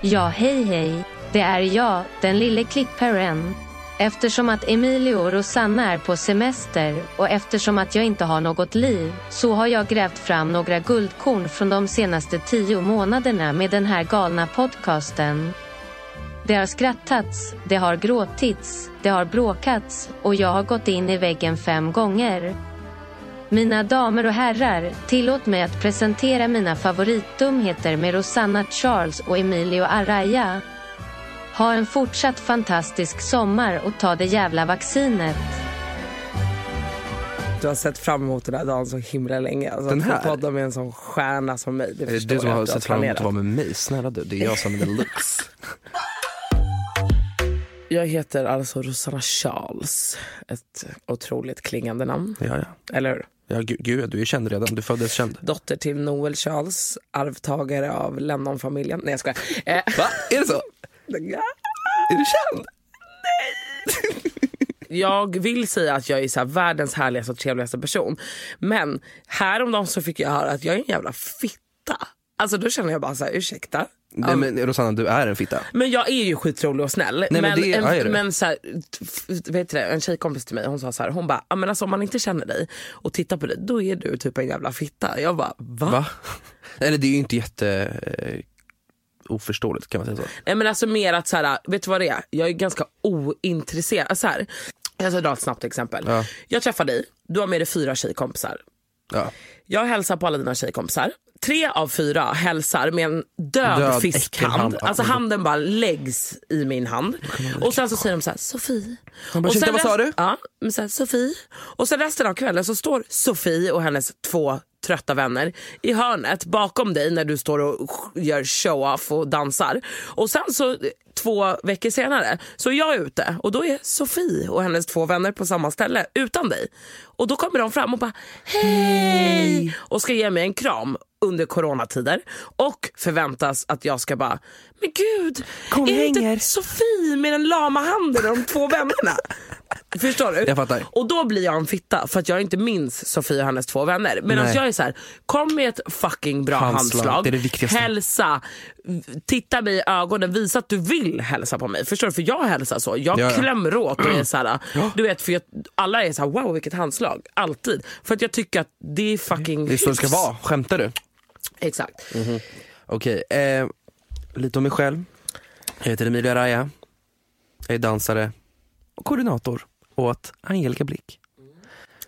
Ja, hej hej. Det är jag, den lille klipparen. Eftersom att Emilio och Rosanna är på semester och eftersom att jag inte har något liv så har jag grävt fram några guldkorn från de senaste tio månaderna med den här galna podcasten. Det har skrattats, det har gråtits, det har bråkats och jag har gått in i väggen fem gånger. Mina damer och herrar, tillåt mig att presentera mina favoritdumheter med Rosanna Charles och Emilio Araya. Ha en fortsatt fantastisk sommar och ta det jävla vaccinet. Du har sett fram emot den här dagen så himla länge. Alltså, Den att få här? podda med en sån stjärna som mig. Det Är det förstår du som har att sett fram emot att vara med mig? Snälla du, det är jag som är deluxe. Jag heter alltså Rosanna Charles. Ett otroligt klingande namn. Ja, ja. Eller hur? Ja gu- gud, du är känd redan. Du föddes känd. Dotter till Noel Charles, arvtagare av Lennon-familjen. Nej jag skojar. Eh, Va? Är det så? Är du känd? Jag vill säga att jag är så här världens härligaste och trevligaste person. Men häromdagen så fick jag höra att jag är en jävla fitta. Alltså då känner jag bara så här, ursäkta. Nej, men Rosanna, du är en fitta. Men jag är ju skitrolig och snäll. men men det en, du. men så här, vet du en tjejkompis till mig hon sa så här, hon bara, "Ja, men alltså, om man inte känner dig och tittar på dig då är du typ en jävla fitta. Jag bara, va? Va? Eller det är ju inte jätte eh, oförståeligt kan man säga så. Nej men alltså mer att så här, vet du vad det är? Jag är ganska ointresserad. Så här, jag ska dra ett snabbt exempel. Ja. Jag träffar dig, du har med dig fyra tjejkompisar. Ja. Jag hälsar på alla dina tjejkompisar. Tre av fyra hälsar med en död, Död, fiskhand. Alltså handen bara läggs i min hand. Och sen så säger de så här, Sofie. Bara, och "Ursäkta, vad sa du?" Ja, men så här, Sofie. Och sen resten av kvällen så står Sofie och hennes två trötta vänner i hörnet bakom dig när du står och gör show-off och dansar. Och sen så två veckor senare så är jag ute och då är Sofie och hennes två vänner på samma ställe utan dig. Och då kommer de fram och bara hej och ska ge mig en kram under coronatider och förväntas att jag ska bara men gud, Kom, är det hänger." inte Sofie med den lama handen och de två vännerna? Förstår du? Jag fattar. Och då blir jag en fitta för att jag inte minns Sofie och hennes två vänner. Medan Nej. jag är så här, kom med ett fucking bra Handslag, handslag, det är det viktigaste. hälsa, titta mig i ögonen, visa att du vill hälsa på mig. Förstår du? För jag hälsar så, jag Ja, ja. klämmer åt och är så här, du vet för jag, alla är så här, wow vilket handslag, alltid. För att jag tycker att det är fucking Det är så det ska vara. Skämtar du? Exakt. Okej, eh, lite om mig själv. Jag heter Emilia Araya. Jag är dansare och koordinator åt Angelica Blick.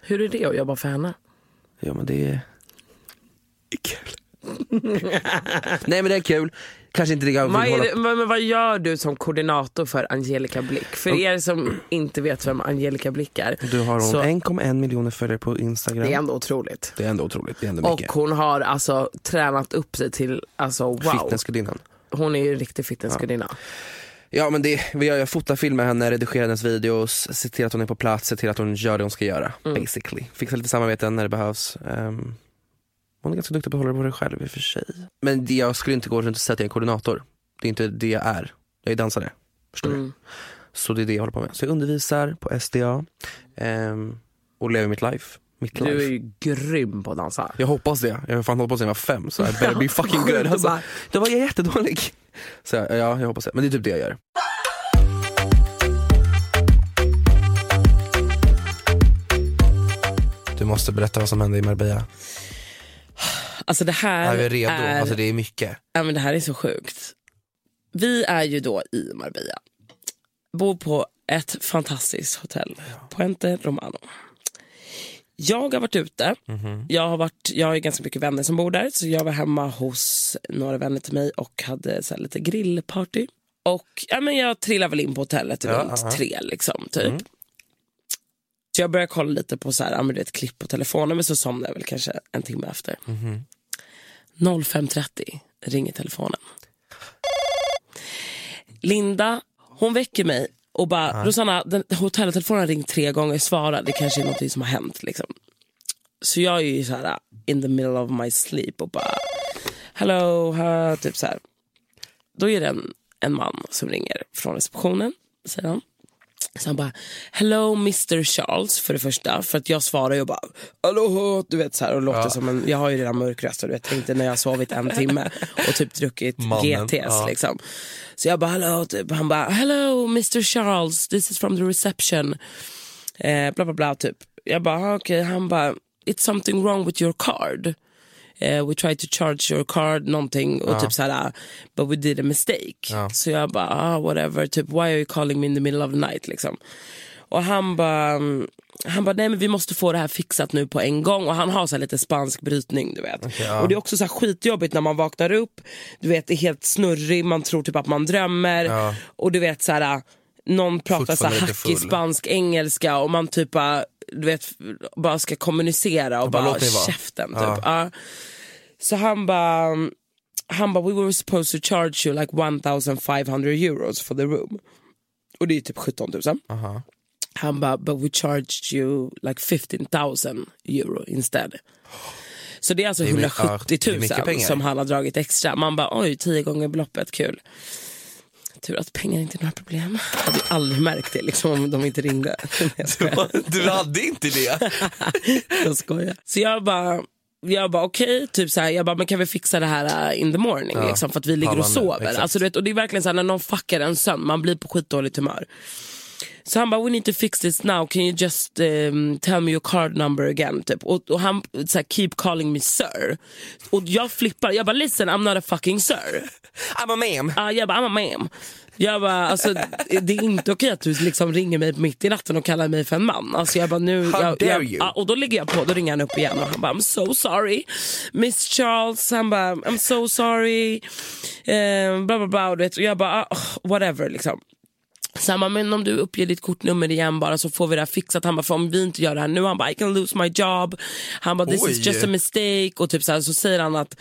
Hur är det att jobba för henne? Ja men det är, det är kul. Nej men det är kul. Kanske inte vill Vad, är men, vad gör du som koordinator för Angelica Blick? För er som inte vet vem Angelica Blick är. Du har hon 1,1 miljoner följare på Instagram. det är ändå otroligt. Det är ändå otroligt. Det är ändå Och mycket. hon har alltså tränat upp sig till, alltså wow. Fitnessgudinnan. Hon är ju en riktig fitnessgudinna. Ja men det, jag fotar, filmar henne, redigerar hennes videos, ser till att hon är på plats, ser till att hon gör det hon ska göra. Mm. Basically. Fixar lite samarbeten när det behövs. Ehm, hon är ganska duktig på att hålla på det själv i och för sig. Men det, jag skulle inte gå runt och säga att jag är koordinator. Det är inte det jag är. Jag är dansare. Förstår Mm. du? Så det är det jag håller på med. Så jag undervisar på SDA ehm, och lever mitt life. Mitt Du är life. ju grym på att dansa. Jag hoppas det. Jag har fan hållit på sedan jag var fem så I better be fucking good. Alltså, då var jag jättedålig. Så ja, jag hoppas det. Men det är typ det jag gör. Du måste berätta vad som hände i Marbella. Alltså det här Är vi redo? är... Alltså det är mycket. Ja, men det här är så sjukt. Vi är ju då i Marbella. Bor på ett fantastiskt hotell, Puente Romano. Jag har varit ute. Jag, har varit, jag har ganska mycket vänner som bor där. Så jag var hemma hos några vänner till mig och hade så lite grillparty. Och ja, men jag trillade väl in på hotellet Ja, runt aha. tre. Liksom, typ. Så jag började kolla lite på så här, ja, men är ett klipp på telefonen men så somnade jag väl kanske en timme efter. 05.30 ringer telefonen. Linda, hon väcker mig och bara, Rosanna, den, hotelltelefonen har ringt tre gånger, svara, det kanske är något som har hänt. Liksom. Så jag är ju så här in the middle of my sleep och bara, hello, ha, typ så här. Då är det en, en man som ringer från receptionen, säger han. Så han bara, hello Mr Charles för det första. För att jag svarar ju bara, hallå, du vet så här och låter som en, jag har ju redan mörk röst och du vet, tänkte när jag har sovit en timme och typ druckit Mannen, GTs ja. liksom. Så jag bara, hallå, typ. han bara, hello Mr Charles, this is from the reception. Eh, bla bla bla typ. Jag bara, ah, okej, han bara, it's something wrong with your card. Eh, we tried to charge your card någonting och typ såhär, but we did a mistake. Så jag bara, ah, whatever, typ why are you calling me in the middle of the night liksom. Och han bara, mm, han bara, nej men vi måste få det här fixat nu på en gång. Och han har så här lite spansk brytning du vet. Och det är också så här skitjobbigt när man vaknar upp, du vet det är helt snurrig, man tror typ att man drömmer. Och du vet så här, någon pratar så här hackig spansk engelska och man typ bara, du vet, bara ska kommunicera och bara, bara, vara. käften typ. Ja. Ja. Så han bara, han bara, we were supposed to charge you like 1500 euros for the room. Och det är typ 17 000. Han bara, but we charged you like 15 000 euro instead. Så det är alltså Det är my- 170 ja, det är mycket 000 pengar. som han har dragit extra. Man bara, oj, tio gånger beloppet, kul. Tur att pengar inte är några problem. Jag hade aldrig märkt det liksom, om de inte ringde. Skojar. Du hade inte det? jag skojar. Så jag bara, jag bara okej, typ så här, jag bara, men kan vi fixa det här uh, in the morning Ja, liksom, för att vi ligger och sover. Alltså, du vet, och det är verkligen så här, när någon fuckar en sömn, man blir på skitdåligt humör. Så han bara, we need to fix this now, can you just um, tell me your card number again? Typ. Och, och han så keep calling me sir. Och jag flippar, jag bara listen I'm not a fucking sir. I'm a ma'am. Ja, jag bara, I'm a ma'am. Jag bara, alltså, det är inte okej att du liksom ringer mig mitt i natten och kallar mig för en man. Alltså, jag bara, nu, How jag, dare jag, you? och då ligger jag på, då ringer han upp igen och han bara, I'm so sorry. Miss Charles, han bara, I'm so sorry. Eh, bla bla bla. Och jag bara, ah, whatever liksom. Så bara, men om du uppger ditt kortnummer igen bara så får vi det här fixat. Han bara, för om vi inte gör det här nu, han bara, I can lose my job. Han bara, this is Oj. just a mistake. Och typ så, här, så säger han att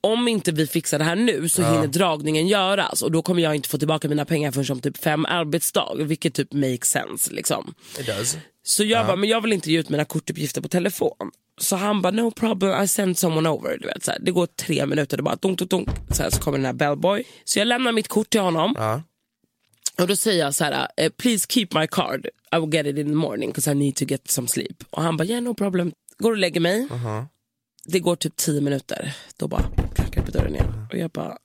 om inte vi fixar det här nu så hinner dragningen göras och då kommer jag inte få tillbaka mina pengar förrän om typ fem arbetsdagar, vilket typ makes sense. Liksom. It does. Så jag bara, men jag vill inte ge ut mina kortuppgifter på telefon. Så han bara, no problem, I send someone over. Du vet, så här. Det går tre minuter, det bara dunk, dunk, dunk. Så, här, så kommer den här bellboy. Så jag lämnar mitt kort till honom. Ja. Och då säger jag så här, eh, please keep my card. I will get it in the morning because I need to get some sleep. Och han bara, yeah no problem. Går och lägger mig. Det går typ tio minuter. Då bara knackar på dörren igen. Och jag bara,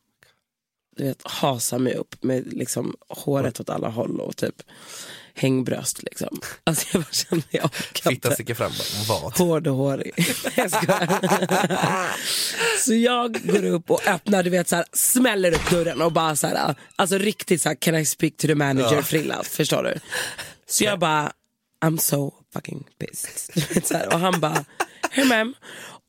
du vet, hasar mig upp med liksom håret åt alla håll och typ hängbröst liksom. Alltså jag bara kände, jag inte. sticker fram. Vad? Hård och hårig. Jag så jag går upp och öppnar, du vet så här, smäller upp dörren och bara så här, alltså riktigt så här, can I speak to the manager frilla, förstår du? Så jag bara, I'm so fucking pissed. Så här, och han bara, hey ma'am,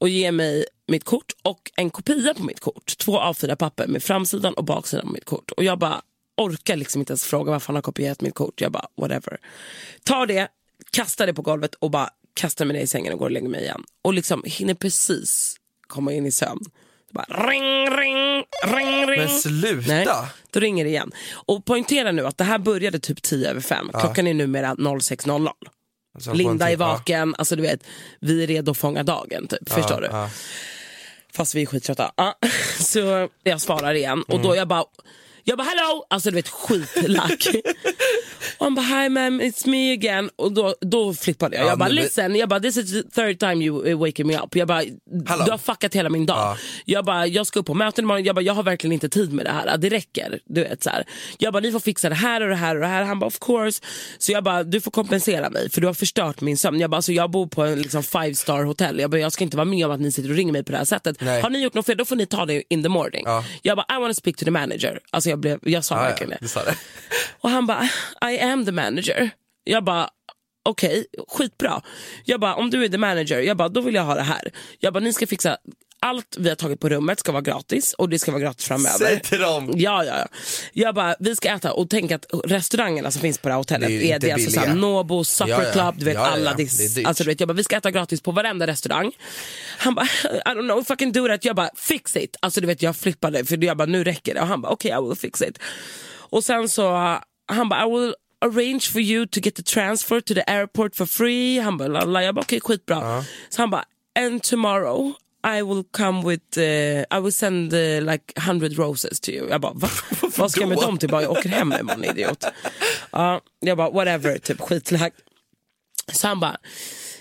och ger mig mitt kort och en kopia på mitt kort. Två A4-papper med framsidan och baksidan på mitt kort. Och jag bara orkar liksom inte ens fråga varför han har kopierat mitt kort. Jag bara, whatever. Tar det, kastar det på golvet och bara kastar mig ner i sängen och går och lägger mig igen. Och liksom hinner precis komma in i sömn. Bara ring, ring, ring, ring. Men sluta! Nej, då ringer det igen. Och poängtera nu att det här började typ 10 över 5. Klockan är numera 06.00. Alltså, Linda är tid, ja. vaken, alltså du vet, vi är redo att fånga dagen. Typ. Förstår du? ja. Fast vi är skittrötta. Ja. Så jag svarar igen och Mm. då jag bara Jag bara hello, alltså du vet skitlack. och han bara hi ma'am it's me again. Och då, då flippade jag. Ja, jag bara listen, jag bara this is the third time you uh, waking me up. Jag bara du har fuckat hela min dag. Ja. Jag bara jag ska upp på möten imorgon. Jag bara jag har verkligen inte tid med det här. Det räcker. Du vet så här. Jag bara ni får fixa det här och det här och det här. Han bara of course. Så jag bara du får kompensera mig för du har förstört min sömn. Jag bara alltså, jag bor på en liksom, five star hotell. Jag bara jag ska inte vara med om att ni sitter och ringer mig på det här sättet. Nej. Har ni gjort något fel då får ni ta det in the morning. Ja. Jag bara I want to speak to the manager. Alltså jag, blev, jag sa Ja, verkligen ja, det. sa det. Och han bara, I am the manager. Jag bara, okej, skitbra. Jag bara, om du är the manager, jag bara, då vill jag ha det här. Jag bara, ni ska fixa allt vi har tagit på rummet ska vara gratis och det ska vara gratis framöver. Säg till dem. Ja, ja, ja. Jag bara, vi ska äta och tänk att restaurangerna som finns på det här hotellet Det är är, det alltså såhär Nobo, Supper Ja, ja. Club, du vet Ja, alla dis- alltså, du vet, Jag bara, vi ska äta gratis på varenda restaurang. Han bara, I don't know if I can do that. Jag bara, fix it. Alltså du vet jag flippade för jag bara, nu räcker det. Och han bara, okej okay, I will fix it. Och sen så, han bara, I will arrange for you to get the transfer to the airport for free. Han bara, lalla. Jag bara, okej okay, skitbra. Så han bara, and tomorrow I will come with, uh, I will send uh, like 100 roses to you. Jag bara, va? Vad ska jag med dem till? Bara, jag åker hem imorgon idiot. Ja, jag bara, whatever, typ skitlack. Så han bara,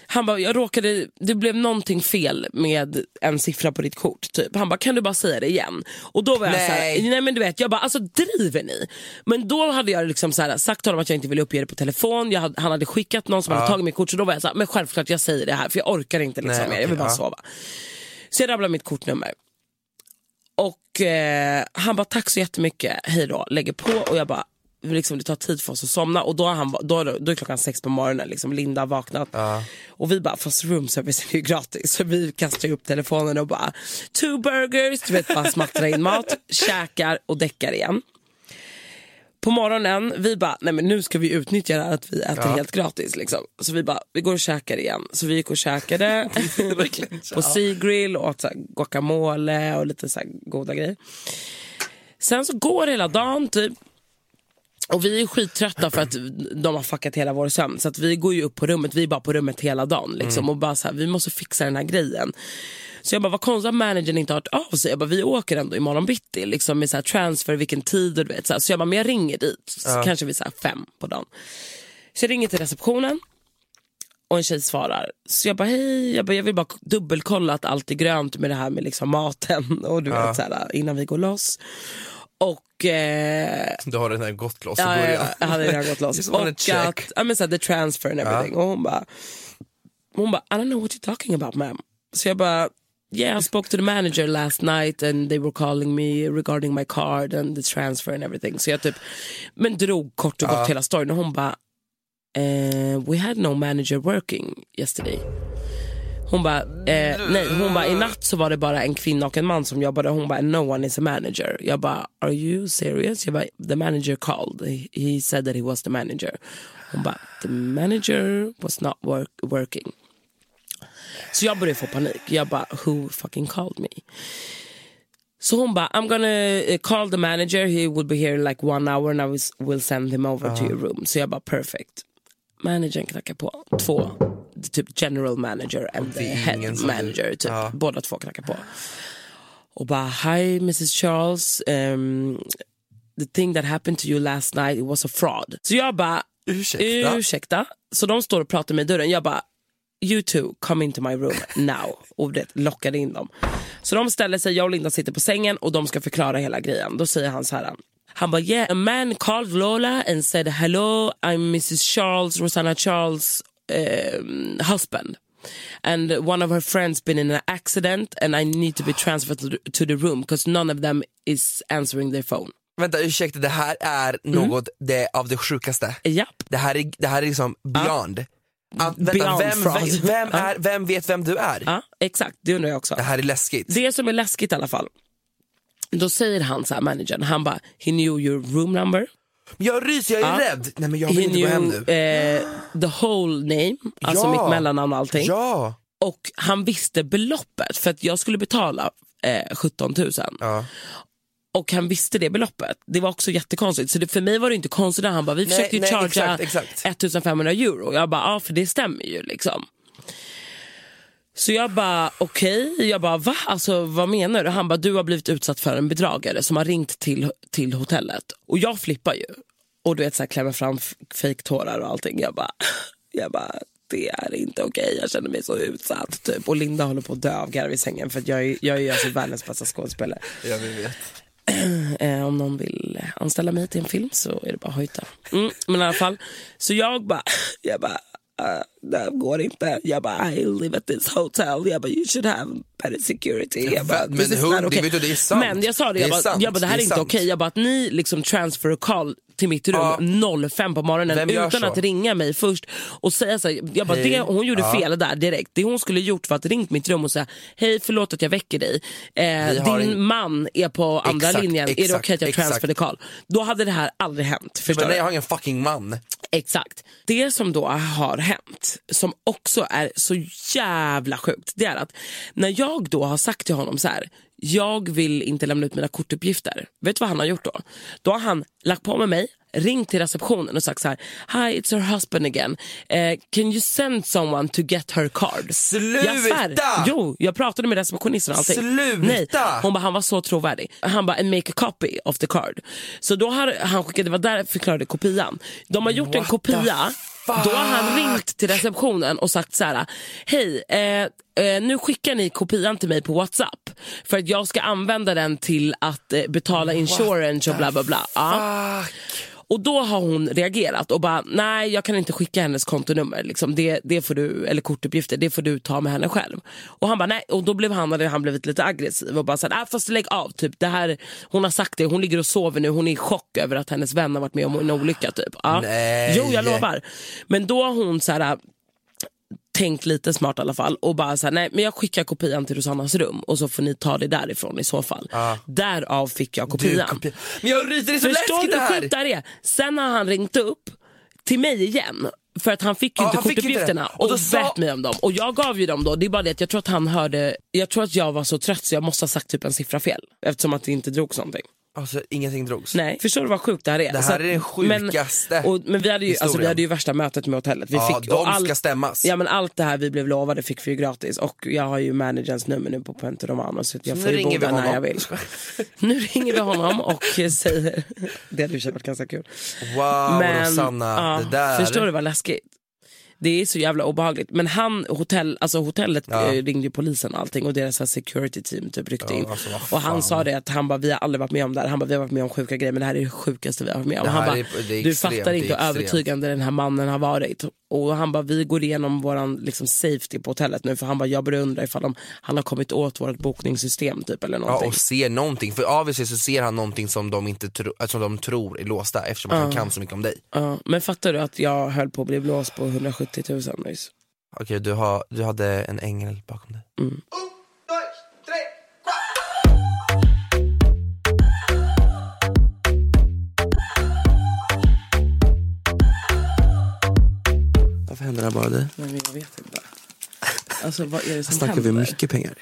han bara, jag råkade, det blev någonting fel med en siffra på ditt kort. Typ. Han bara, kan du bara säga det igen? Och då var jag Nej. nej men du vet, jag bara, alltså driver ni? Men då hade jag liksom såhär, sagt till honom att jag inte ville uppge det på telefon. Hade, han hade skickat någon som hade tagit mitt kort. Så då var jag såhär, men självklart jag säger det här för jag orkar inte liksom Nej, mer. Jag vill bara ja. sova. Så jag rabblade mitt kortnummer. Och eh, han bara tack så jättemycket, hej då, lägger på och jag bara Liksom, det tar tid för oss att somna. Och då, har han, då, då är klockan sex på morgonen, liksom, Linda har vaknat. Och vi bara, fast room service är ju gratis. Så vi kastar upp telefonen och bara two burgers, du vet bara smattrar in mat, käkar och däckar igen. På morgonen, vi bara, nej men nu ska vi utnyttja det här att vi äter helt gratis. Liksom. Så vi bara, vi går och käkar igen. Så vi gick och käkade på Seagrill och åt så här guacamole och lite så här goda grejer. Sen så går hela dagen typ. Och vi är skittrötta för att de har fuckat hela vår sömn. Så att vi går ju upp på rummet, vi är bara på rummet hela dagen. Liksom, Och bara så här, vi måste fixa den här grejen. Så jag bara, vad konstigt att managern inte har hört av sig. Jag bara, vi åker ändå imorgon bitti liksom, med så transfer, vilken tid och du vet. Så, här. så jag bara, men jag ringer dit. Så Kanske vid så fem på dagen. Så jag ringer till receptionen och en tjej svarar. Så jag bara, hej, jag, bara, jag vill bara dubbelkolla att allt är grönt med det här med liksom maten och du vet, så här, innan vi går loss. Och eh, Du har den här gått loss i Ja, ja, ja, jag hade redan gått loss. Och att, ja, men så här, the transfer and everything. Och hon bara, hon bara, I don't know what you're talking about ma'am. Så jag bara, yeah I spoke to the manager last night and they were calling me regarding my card and the transfer and everything. Så jag typ, men drog kort och gott hela storyn och hon bara, eh, we had no manager working yesterday. Hon bara, eh, nej, hon bara i natt så var det bara en kvinna och en man som jobbade. Hon bara, no one is a manager. Jag bara, are you serious? Jag bara, the manager called. He said that he was the manager. Hon bara, the manager was not work, working. Så jag började få panik. Jag bara, who fucking called me? Så hon bara, I'm gonna eh, call the manager, he will be here in like one hour and I will, send him over to your room. Så jag bara, perfect. Managern knackar på. Två. Typ general manager and the head manager. Typ. Ja. Båda två knackar på. Och bara, hi Mrs Charles. Um, the thing that happened to you last night it was a fraud. Så jag bara, Ursäkta? ursäkta. Så de står och pratar med dörren. Jag bara, you two come into my room now. Och det lockade in dem. Så de ställer sig, jag och Linda sitter på sängen och de ska förklara hela grejen. Då säger han så här. Han bara, yeah, a man called Lola and said hello, I'm Mrs Charles, Rosanna Charles um, husband. And one of her friends been in an accident and I need to be transferred to the, room because none of them is answering their phone. Vänta ursäkta, det här är Mm. något det, av det sjukaste. Japp. Det här är, det här är liksom beyond. Ah, vänta, vem, vem, vem, är, vem vet vem du är? Ja, exakt. Det undrar jag också. Det här är läskigt. Det som är läskigt i alla fall. Då säger han så här, managern, han bara, he knew your room number. Jag ryser, jag är Ja. rädd. Nej men jag vill he inte gå hem knew nu. eh, the whole name, alltså Ja. mitt mellannamn och allting. Ja. Och han visste beloppet, för att jag skulle betala eh, 17 000. Ja. Och han visste det beloppet. Det var också jättekonstigt. Så det, för mig var det inte konstigt han bara, vi Nej, försökte ju nej, charga exakt, exakt. 1500 euro. Jag bara, ja för det stämmer ju liksom. Så jag bara okej, jag bara va? Alltså vad menar du? Han bara du har blivit utsatt för en bedragare som har ringt till, till hotellet. Och jag flippar ju. Och du vet så här, klämmer fram fejktårar och allting. Jag bara, jag bara det är inte okej, jag känner mig så utsatt. Typ. Och Linda håller på att dö av garv i sängen för att jag är, jag är alltså världens bästa skådespelare. Jag vet. Eh, om någon vill anställa mig till en film så är det bara att hojta. Mm, men i alla fall, så jag bara, jag bara, uh, det går inte. Jag bara, I live at this hotel. Jag bara, you should have better security. Jag bara, men hund, det okay. vet du, det är sant. Men jag sa det, Det jag är bara, sant, jag bara, det här det är är inte okej. Jag bara, att ni liksom transfer call till mitt rum Ja. 05 på morgonen utan så? att ringa mig först och säga så här, jag bara, Hej. det, hon gjorde Ja. fel där direkt. Det hon skulle gjort var att ringt mitt rum och säga, hej förlåt att jag väcker dig. Eh, din en- man är på andra Exakt, linjen, är det exakt, okej att jag exakt. transfer the call? Då hade det här aldrig hänt. Förstår Men nej, jag har ingen fucking man. Exakt. Det som då har hänt, som också är så jävla sjukt, det är att när jag då har sagt till honom så här, jag vill inte lämna ut mina kortuppgifter. Vet du vad han har gjort då? Då har han lagt på med mig, ringt till receptionen och sagt så här, hi it's her husband again, Eh, can you send someone to get her card? Sluta! Jag svär. Jo, jag pratade med receptionisten och allting. Sluta! Nej, hon bara, han var så trovärdig. Han bara, and make a copy of the card. Så då har han skickat, det var där jag förklarade kopian. De har gjort en What kopia, då har han ringt till receptionen och sagt så här, hej, eh, eh, nu skickar ni kopian till mig på WhatsApp för att jag ska använda den till att eh, betala insurance och bla bla bla. Ja. Och då har hon reagerat och bara, nej jag kan inte skicka hennes kontonummer, liksom. det, det får du, eller kortuppgifter, det får du ta med henne själv. Och han bara, nej, och då blev han, hade han blivit lite aggressiv och bara såhär, äh, fast lägg av, typ, det här, hon har sagt det, hon ligger och sover nu, hon är i chock över att hennes vän har varit med om en olycka. Typ. Ja. Nej. Jo jag lovar. Men då har hon så här tänkt lite smart i alla fall och bara så här, nej men jag skickar kopian till Rosannas rum och så får ni ta det därifrån i så fall. Därav fick jag Du, kopian. kopi- Men jag ryter, det är så Förstår läskigt du det här. är? Sen har han ringt upp till mig igen. För att han fick ju Ja, inte kortuppgifterna och, Och då sa- bett mig om dem. Och jag gav ju dem då. Det är bara det att jag tror att han hörde, jag tror att jag var så trött så jag måste ha sagt typ en siffra fel. Eftersom att det inte drogs någonting. Alltså ingenting drogs. Nej, förstår du vad sjukt det här är? Det här Så att- är den sjukaste Men, och, men vi, hade ju, alltså, vi historien. hade ju värsta mötet med hotellet. Vi Ja, fick, de all- ska stämmas. Ja men allt det här vi blev lovade fick vi ju gratis. Och jag har ju managerns nummer nu på Puente Romano så jag får nu ju bo ringer vi där när jag vill. nu ringer vi honom och säger, det hade ju varit ganska kul. Wow Rosanna, ja, det där. Förstår du vad läskigt? Det är så jävla obehagligt. Men han, hotell, alltså hotellet Ja. eh, ringde polisen och allting och deras security team typ ryckte Ja, in. alltså, och han sa det att han bara, vi har aldrig varit med om det här. Han bara, vi har varit med om sjuka grejer men det här är det sjukaste vi har varit med om. Han bara, är du extremt, fattar inte hur extremt. övertygande den här mannen har varit. Och han bara, vi går igenom våran liksom, safety på hotellet nu för han bara, jag börjar undra ifall de, han har kommit åt vårt bokningssystem typ eller Ja, någonting. och ser någonting, för obviously så ser han någonting som de, inte tro, äh, som de tror är låsta eftersom att han kan så mycket om dig. Ja, men fattar du att jag höll på att bli blåst på 170 000 nyss? Okej, du, har, du hade en ängel bakom dig. Varför händer det här bara dig? Nej, men jag vet inte. Alltså vad är det som Snackar händer? vi mycket pengar?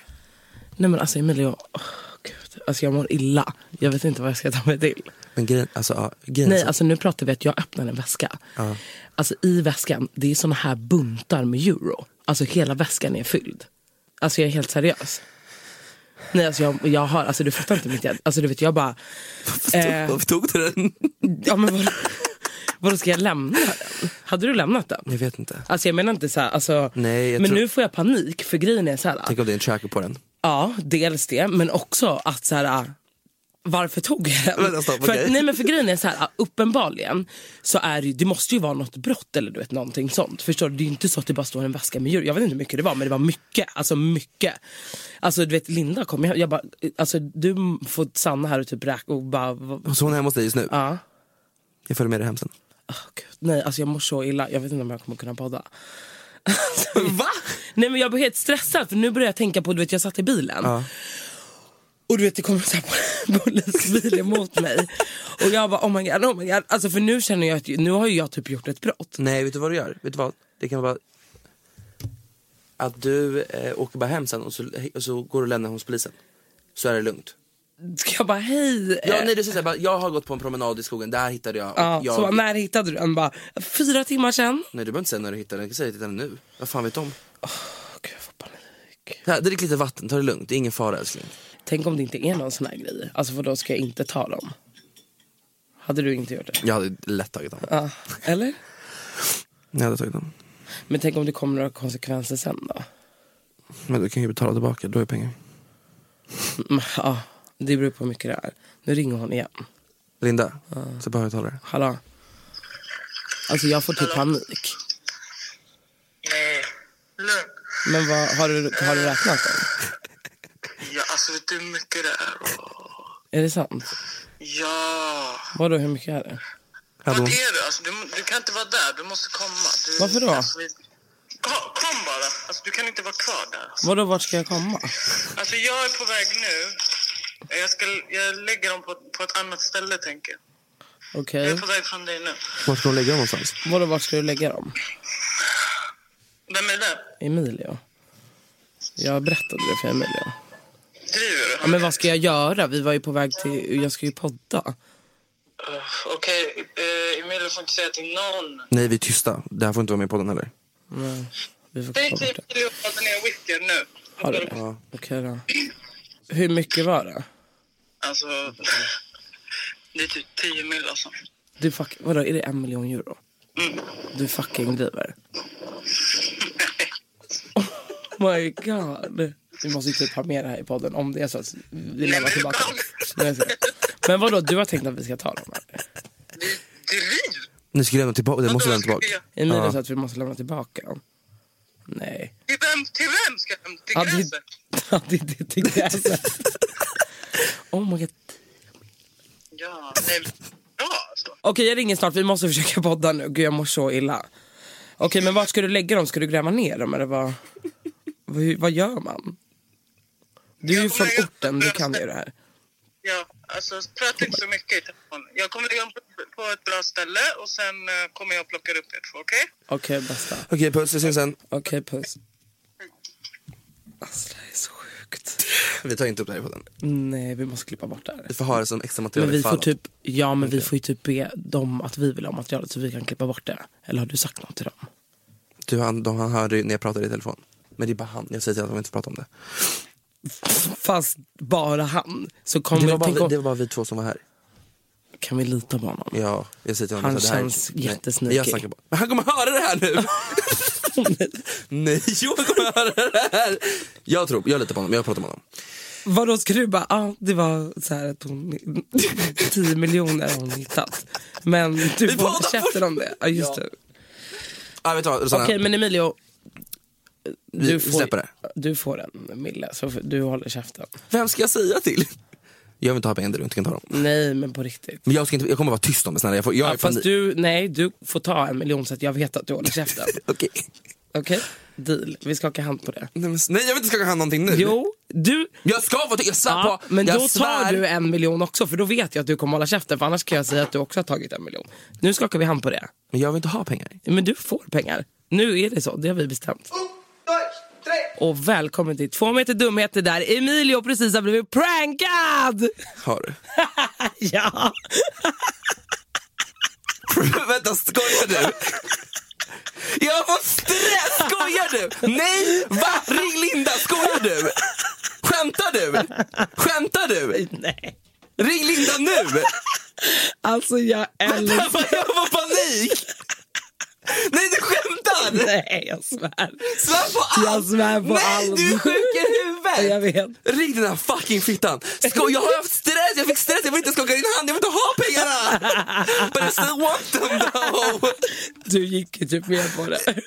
Nej men alltså Emilio, åh, gud. Alltså jag mår illa. Jag vet inte vad jag ska ta mig till. Men grejen, alltså, ja, grejen Nej så- alltså nu pratar vi att jag öppnar en väska. Ja. Alltså i väskan, det är såna här buntar med euro. Alltså hela väskan är fylld. Alltså jag är helt seriös. Nej alltså jag, jag har, alltså du fattar inte mitt hjärta. Alltså du vet jag bara, eh, Varför tog du den? ja men vad, vadå ska jag lämna den? Hade du lämnat den? Jag vet inte. Alltså jag menar inte så här, alltså, Nej, jag men tror- nu får jag panik för grejen är så här. Tänk om det är en tracker på den. Ja, dels det, men också att så här, varför tog jag den? Vänta, stopp, för, att- nej, men för grejen är så här, uppenbarligen så är det, det måste ju vara något brott eller du vet någonting sånt. Förstår du? Det är ju inte så att det bara står en väska med djur. Jag vet inte hur mycket det var men det var mycket. Alltså mycket. Alltså du vet Linda kom jag, jag bara, alltså du får stanna här och typ räkna och bara, Så hon är hemma hos dig just nu? ja. Jag följer med dig hem sen. Åh, Gud. Nej alltså jag mår så illa, jag vet inte om jag kommer kunna podda. Va? Nej men jag blir helt stressad för nu börjar jag tänka på, du vet jag satt i bilen. Ja. Och du vet det kommer så här polisbil emot mig. Och jag bara oh my god, oh my god. Alltså för nu känner jag att nu har ju jag typ gjort ett brott. Nej, vet du vad du gör? Vet du vad? Det kan vara att du eh, åker bara hem sen och så, och så går du och lämnar hos polisen. Så är det lugnt. Ska jag bara hej? Ja, nej, det är så här, bara, jag har gått på en promenad i skogen, där hittade jag. ja, jag Så när hittade du den? Bara, fyra timmar sedan. Nej du behöver inte säga när du hittade den, jag kan säga att jag hittade den nu. Vad fan vet de? Åh, Gud, jag får panik. drick lite vatten, ta det lugnt. Det är ingen fara älskling. Tänk om det inte är någon sån här grej. Alltså för då ska jag inte ta dem. Hade du inte gjort det? Jag hade lätt tagit dem. Ja. Eller? Jag hade tagit dem. Men tänk om det kommer några konsekvenser sen då? Men du kan ju betala tillbaka, då är pengar. Mm, Ja, det beror på hur mycket det är. Nu ringer hon igen. Linda, så på högtalare. Hallå? Alltså jag får typ panik. Nej, lugn. Men vad, har, du, har du räknat dem? Ja, alltså vet du hur mycket det är? Åh. Är det sant? Ja. Vadå, hur mycket är det? Hon, är du? Alltså, du? Du kan inte vara där. Du måste komma. Du, Varför då? Alltså, vi- kom, kom bara. Alltså, du kan inte vara kvar där. Alltså. Vadå, vart ska jag komma? Alltså, jag är på väg nu. Jag, ska, jag lägger dem på, på ett annat ställe, tänker jag. Okej. Jag är på väg från dig nu. var ska hon lägga dem någonstans? Vadå, vart ska du lägga dem? Vem är det? Emilio. Jag berättade det för Emilio. Du? Ja, men vad ska jag göra? Vi var ju på väg till... Jag ska ju podda. Uh, Okej, uh, Emilio får inte säga till någon. Nej, vi är tysta. Det här får inte vara med i podden heller. Nej, vi får Säg till. Emilio att ladda ner whiskyn nu. Har du det? Okej då. Hur mycket var det? Alltså, det är typ 10 mil alltså. Du fuck, vadå, är det en miljon euro? Mm. Du fucking driver. Oh my god. Vi måste typ ha med det här i podden om det är så att vi lämnar tillbaka. Men vadå, du har tänkt att vi ska ta dem? Eller? Driv! Ni ska lämna tillbaka, det måste lämna tillbaka. Emilio Ja. sa att vi måste lämna tillbaka dem. Nej. Till vem, till vem ska jag Till Ja, det, gräset? ja, det tycker jag. Oh my god. Ja, nej. Bra alltså. Okej, jag ringer snart. Vi måste försöka podda nu. Gud, jag mår så illa. Okej, men vart ska du lägga dem? Ska du gräva ner dem eller vad? vad, vad gör man? Du är ju från orten, du kan ju det här. Ja, alltså prata inte så mycket i telefon. Jag kommer lägga på, ett bra ställe och sen eh, kommer jag plocka upp er två, okej? Okej, bästa. Okej, puss. Vi syns sen. Okej, puss. Alltså, det här är så sjukt. Vi tar inte upp det här i podden. Nej, vi måste klippa bort det här. Vi får ha det som extra material Men vi får typ, ja men vi får ju typ be dem att vi vill ha materialet så vi kan klippa bort det. Eller har du sagt något till dem? Du, han, de, han hörde ju när jag pratade i telefon. Men det är bara han. Jag säger till att de inte får prata om det. Fast bara han. Så kommer, Det var, bara, vi- det var bara vi två som var här. kan vi lita på honom? Ja, jag säger till honom. Han så känns jättesneaky. Jag snackar bara. Men han kommer höra det här nu! Nej, jo han kommer höra det här! Jag tror, jag litar på honom, jag pratar med honom. Vadå ska du bara, ja det var så här att hon, 10 miljoner har hon hittat. Men du får käften om det. Ja just det. Ah, Okej Rosanna, men Emilio. Vi Du får, släpper det. du får en mille så du håller käften. Vem ska jag säga till? Jag vill inte ha pengar där du inte kan ta dem. Nej men på riktigt. Men jag, ska inte, jag kommer vara tyst om det snälla. Jag, får, jag Ja, fast du, nej du får ta en miljon så att jag vet att du håller käften. Okej. Okej? Deal. Vi ska åka hand på det. Nej, men- nej jag vill inte skaka hand någonting nu. Jo, du. Jag ska få jag svär Ja, på. men jag då svär. tar du en miljon också för då vet jag att du kommer hålla käften för annars kan jag säga att du också har tagit en miljon. Nu skakar vi hand på det. Men jag vill inte ha pengar. Men du får pengar. Nu är det så, det har vi bestämt. Och välkommen till två meter dumheter där Emilio precis har blivit prankad! Har du? ja! Vänta, skojar du? Jag får stress! Skojar du? Nej! Va? Ring Linda, skojar du? Skämtar du? Skämtar du? Nej. Ring Linda nu! Alltså jag älskar... jag får panik! Nej du skämtar! Nej jag svär. Svär på allt! Jag svär på Nej allt. du är sjuk i huvudet! Jag vet. Ring den här fucking fittan! Sko jag har haft stress, jag fick stress, jag vill inte skaka din hand, jag vill inte ha pengarna! But I still want them though! Du gick ju typ med på det.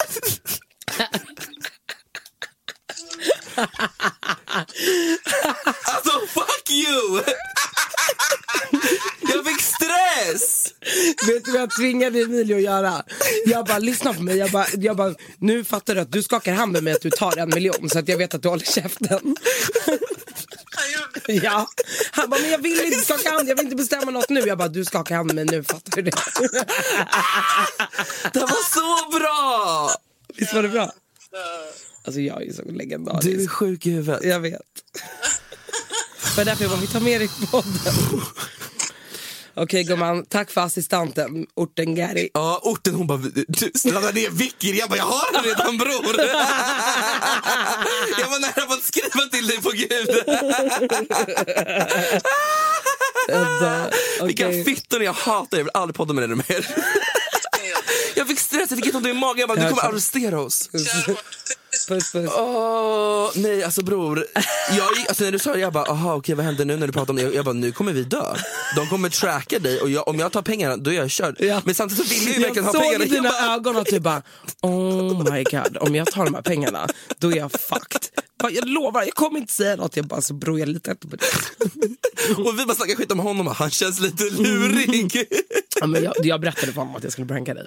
Alltså fuck you! Jag fick stress! Vet du vad jag tvingade Emilio att göra? Jag bara, lyssna på mig. Jag bara, jag bara, nu fattar du att du skakar hand med mig att du tar en miljon så att jag vet att du håller käften. Ja. Han bara, men jag vill inte skaka hand, jag vill inte bestämma något nu. Jag bara, du skakar hand med mig nu, fattar du det? Det var så bra! Visst var det bra? Alltså jag är så legendarisk. Du är sjuk i huvudet. Jag vet. Det var därför jag bara, vi tar med dig i podden. Okej gumman, tack för assistanten, orten Gary. Ja, orten hon bara, du ladda ner Vicky. Jag bara, jag har den redan bror. jag var nära på att skriva till dig på gud. Vänta, Vilka okej. fittor jag hatar, jag vill aldrig podda med dig mer. jag fick stress, jag fick ont i magen. Jag bara, du kommer arrestera oss. Puss puss. Åh, nej alltså bror. Jag, alltså, när du sa det, jag bara, aha okej vad händer nu när du pratar om det? Jag, jag bara, nu kommer vi dö. De kommer tracka dig och jag, om jag tar pengarna då är jag körd. Ja. Men samtidigt så vill jag ju Jag verkligen ha såg pengarna. i dina Jag bara, ögon att du bara oh my god, om jag tar de här pengarna då är jag fucked. Jag lovar, jag kommer inte säga något. Jag bara, så bror jag litar inte på det. och vi bara snackar skit om honom, han känns lite lurig. Ja, men jag, jag berättade för honom att jag skulle pranka dig.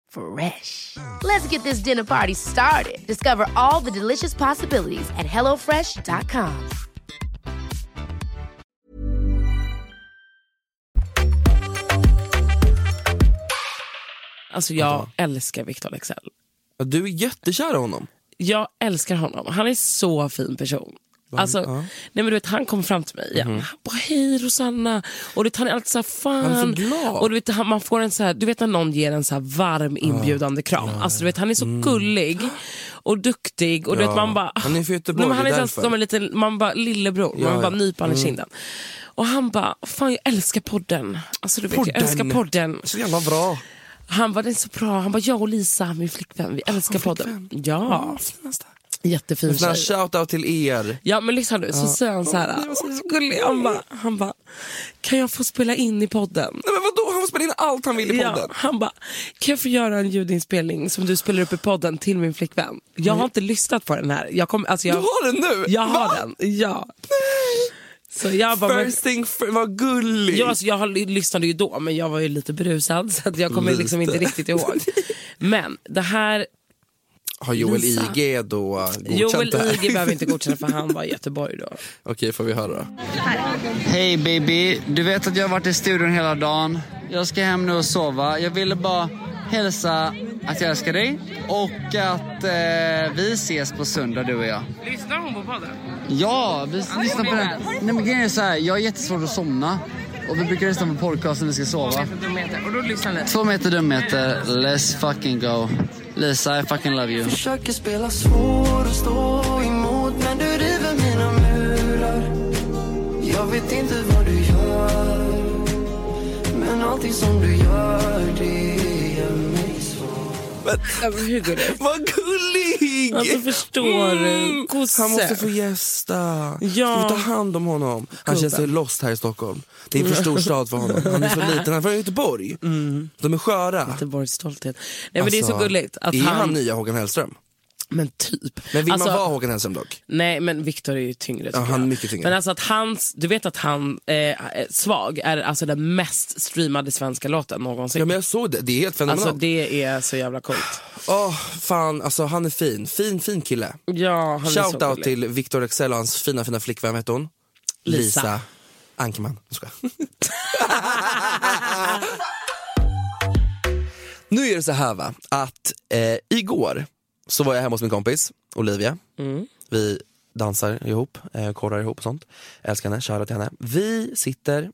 Fresh. Let's get this dinner party started. Discover all the delicious possibilities at hellofresh.com. Alltså jag älskar Victor Leksell. Du är jättekär i honom. Jag älskar honom. Han är så fin person. Alltså, nej men du vet, han kom fram till mig igen. Han bara hej Rosanna. Och du vet, han är alltid så här fan. Han är så glad. Och du vet, han, man får en så här, du vet när någon ger en så här varm inbjudande kram. Alltså, du vet, han är så gullig och duktig. Och du Ja. vet, man bara, Han är från Göteborg, Nej, han är därför. som en liten, man bara lillebror. Ja, man bara ja. nyper honom i kinden. Och han bara, fan jag älskar podden. Alltså du vet, jag älskar podden. Så jävla bra. Han bara, det är så bra. Han bara, jag och Lisa, min flickvän, vi älskar podden. Ja, jättefin tjej. shout-out till er. Ja men lyssna nu, så säger han så här, Nej, så- gullig. Han bara, han bara, kan jag få spela in i podden? Nej, men vadå? Han får spela in allt han vill i podden. Ja, han bara, kan jag få göra en ljudinspelning som du spelar upp i podden till min flickvän? Jag har inte lyssnat på den här. Jag kom, alltså jag, Du har den nu? Jag har Va? den, ja. Så jag bara, men, First thing first, vad gullig. Ja, alltså jag har, lyssnade ju då men jag var ju lite berusad så att jag kommer liksom inte riktigt ihåg. Men det här, Har Joel Lisa. IG då godkänt Joel det här? IG behöver inte godkänna för han var i Göteborg då. Okej, får vi höra. Hej baby, du vet att jag har varit i studion hela dagen. Jag ska hem nu och sova. Jag ville bara hälsa att jag älskar dig och att eh, vi ses på söndag du och jag. Lyssnar hon på podden? Ja, vi lyssnar på den. Nej men grejen är så här, jag har jättesvårt att somna. Och vi brukar lyssna på podcast när vi ska sova. Och då lyssnar ni? Två meter dumheter, let's fucking go. Lisa, I fucking love you. Försöker spela svår och stå emot men du river mina murar Jag vet inte vad du gör Men allting som du gör det Ja, men hur gulligt? Vad gullig! Alltså förstår du? Mm. Gosse. Han måste få gästa. Ja. Ska vi ta hand om honom? Han känns så lost här i Stockholm. Det är en för stor stad för honom. Han är så liten. Han är från Göteborg. De är sköra. Göteborgs stolthet. Nej men det är så Alltså, gulligt att är han, han... nya Håkan Hellström? Men typ. Men vill Alltså, man vara Håkan Hellström dock? Nej men Viktor är ju tyngre Ja, han är mycket tyngre. Men alltså att hans, du vet att han, eh, Svag är alltså den mest streamade svenska låten någonsin. Ja men jag såg det, det är helt alltså fenomenalt. det är så jävla coolt. Åh fan, alltså han är fin. Fin, fin kille. Ja, han är så Shout out gullig. till Victor Excel och hans fina fina flickvän, vet hon? Lisa. Ankerman. Jag skojar. nu är det så här va, att eh, igår så var jag hemma hos min kompis Olivia. Vi dansar ihop, eh, korrar ihop och sånt. Älskar henne, shoutout till henne. Vi sitter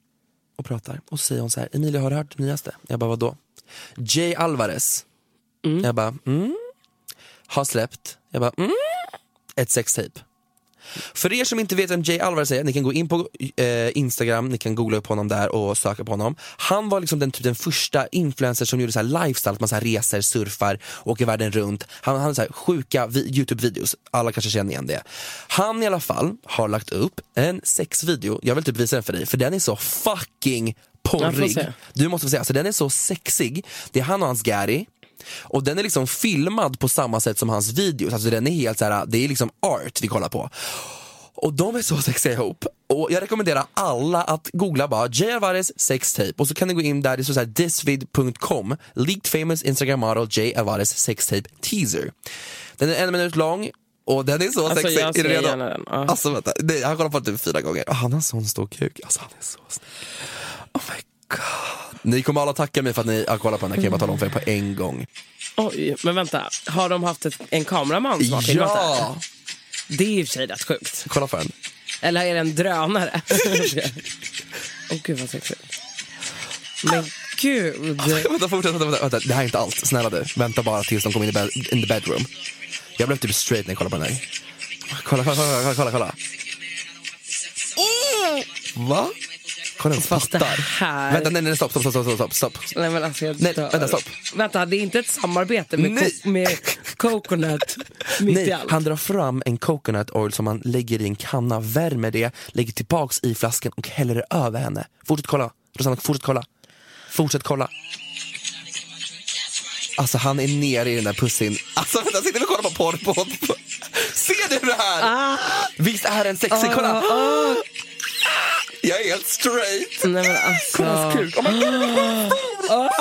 och pratar och så säger hon så här, Emilia har du hört det nyaste? Jag bara vadå? Jay Alvarez. Jag bara, mm. Har släppt, jag bara, mm. Ett sextape. För er som inte vet vem Jay Alvarez är, ni kan gå in på eh, Instagram, ni kan googla upp honom där och söka på honom. Han var liksom den, typ den första influencer som gjorde så här lifestyle, att man så här reser, surfar, åker världen runt. Han hade så här sjuka vi- Youtube-videos, alla kanske känner igen det. Han i alla fall har lagt upp en sexvideo, jag vill typ visa den för dig, för den är så fucking porrig. Du måste få se, alltså den är så sexig. Det är han och hans Gary. Och den är liksom filmad på samma sätt som hans videos, alltså den är helt så här, det är liksom art vi kollar på. Och de är så sexiga ihop. Och jag rekommenderar alla att googla bara Jay Alvarez sextape och så kan ni gå in där, det står såhär thisvid.com, leaked famous Instagram model Jay Alvarez sextape teaser. Den är en minut lång och den är så Alltså, sexig. jag är ser redo? gärna den, ja. Alltså vänta, nej, jag har kollat på den typ fyra gånger och han har sån stor kuk. Alltså han är så snygg. Oh my god. Ni kommer alla tacka mig för att ni har kollat på den här kan jag bara tala om för er på en gång. Oj, men vänta. Har de haft ett, en kameraman som har filmat det? Ja! Det är i och för sig rätt sjukt. Kolla på den. Eller är det en drönare? Åh gud vad sexigt. Men gud. vänta, fortsätt, vänta, vänta, vänta, det här är inte allt. Snälla du, vänta bara tills de kommer in i, bed, in the bedroom. Jag blev typ straight när jag kollade på den här. Kolla, kolla, kolla, kolla, kolla. Va? Kolla Fast det här- Vänta, nej, nej, stopp, stopp, stopp, stopp, stopp. Nej, men alltså, jag Nej, dör. vänta, stopp. Vänta, det är inte ett samarbete med, Nej. ko- med coconut mitt i Nej, allt? han drar fram en coconut oil som han lägger i en kanna, värmer det, lägger tillbaks i flaskan och häller det över henne. Fortsätt kolla, Rosanna, fortsätt kolla. Fortsätt kolla. Alltså han är nere i den där pussin. Alltså vänta, sitter vi och kollar på porr på... Ser du det här? Ah. Visst är den sexig? Kolla! Jag är helt straight. Nej men alltså. Kolla hans kuk. Oh my god,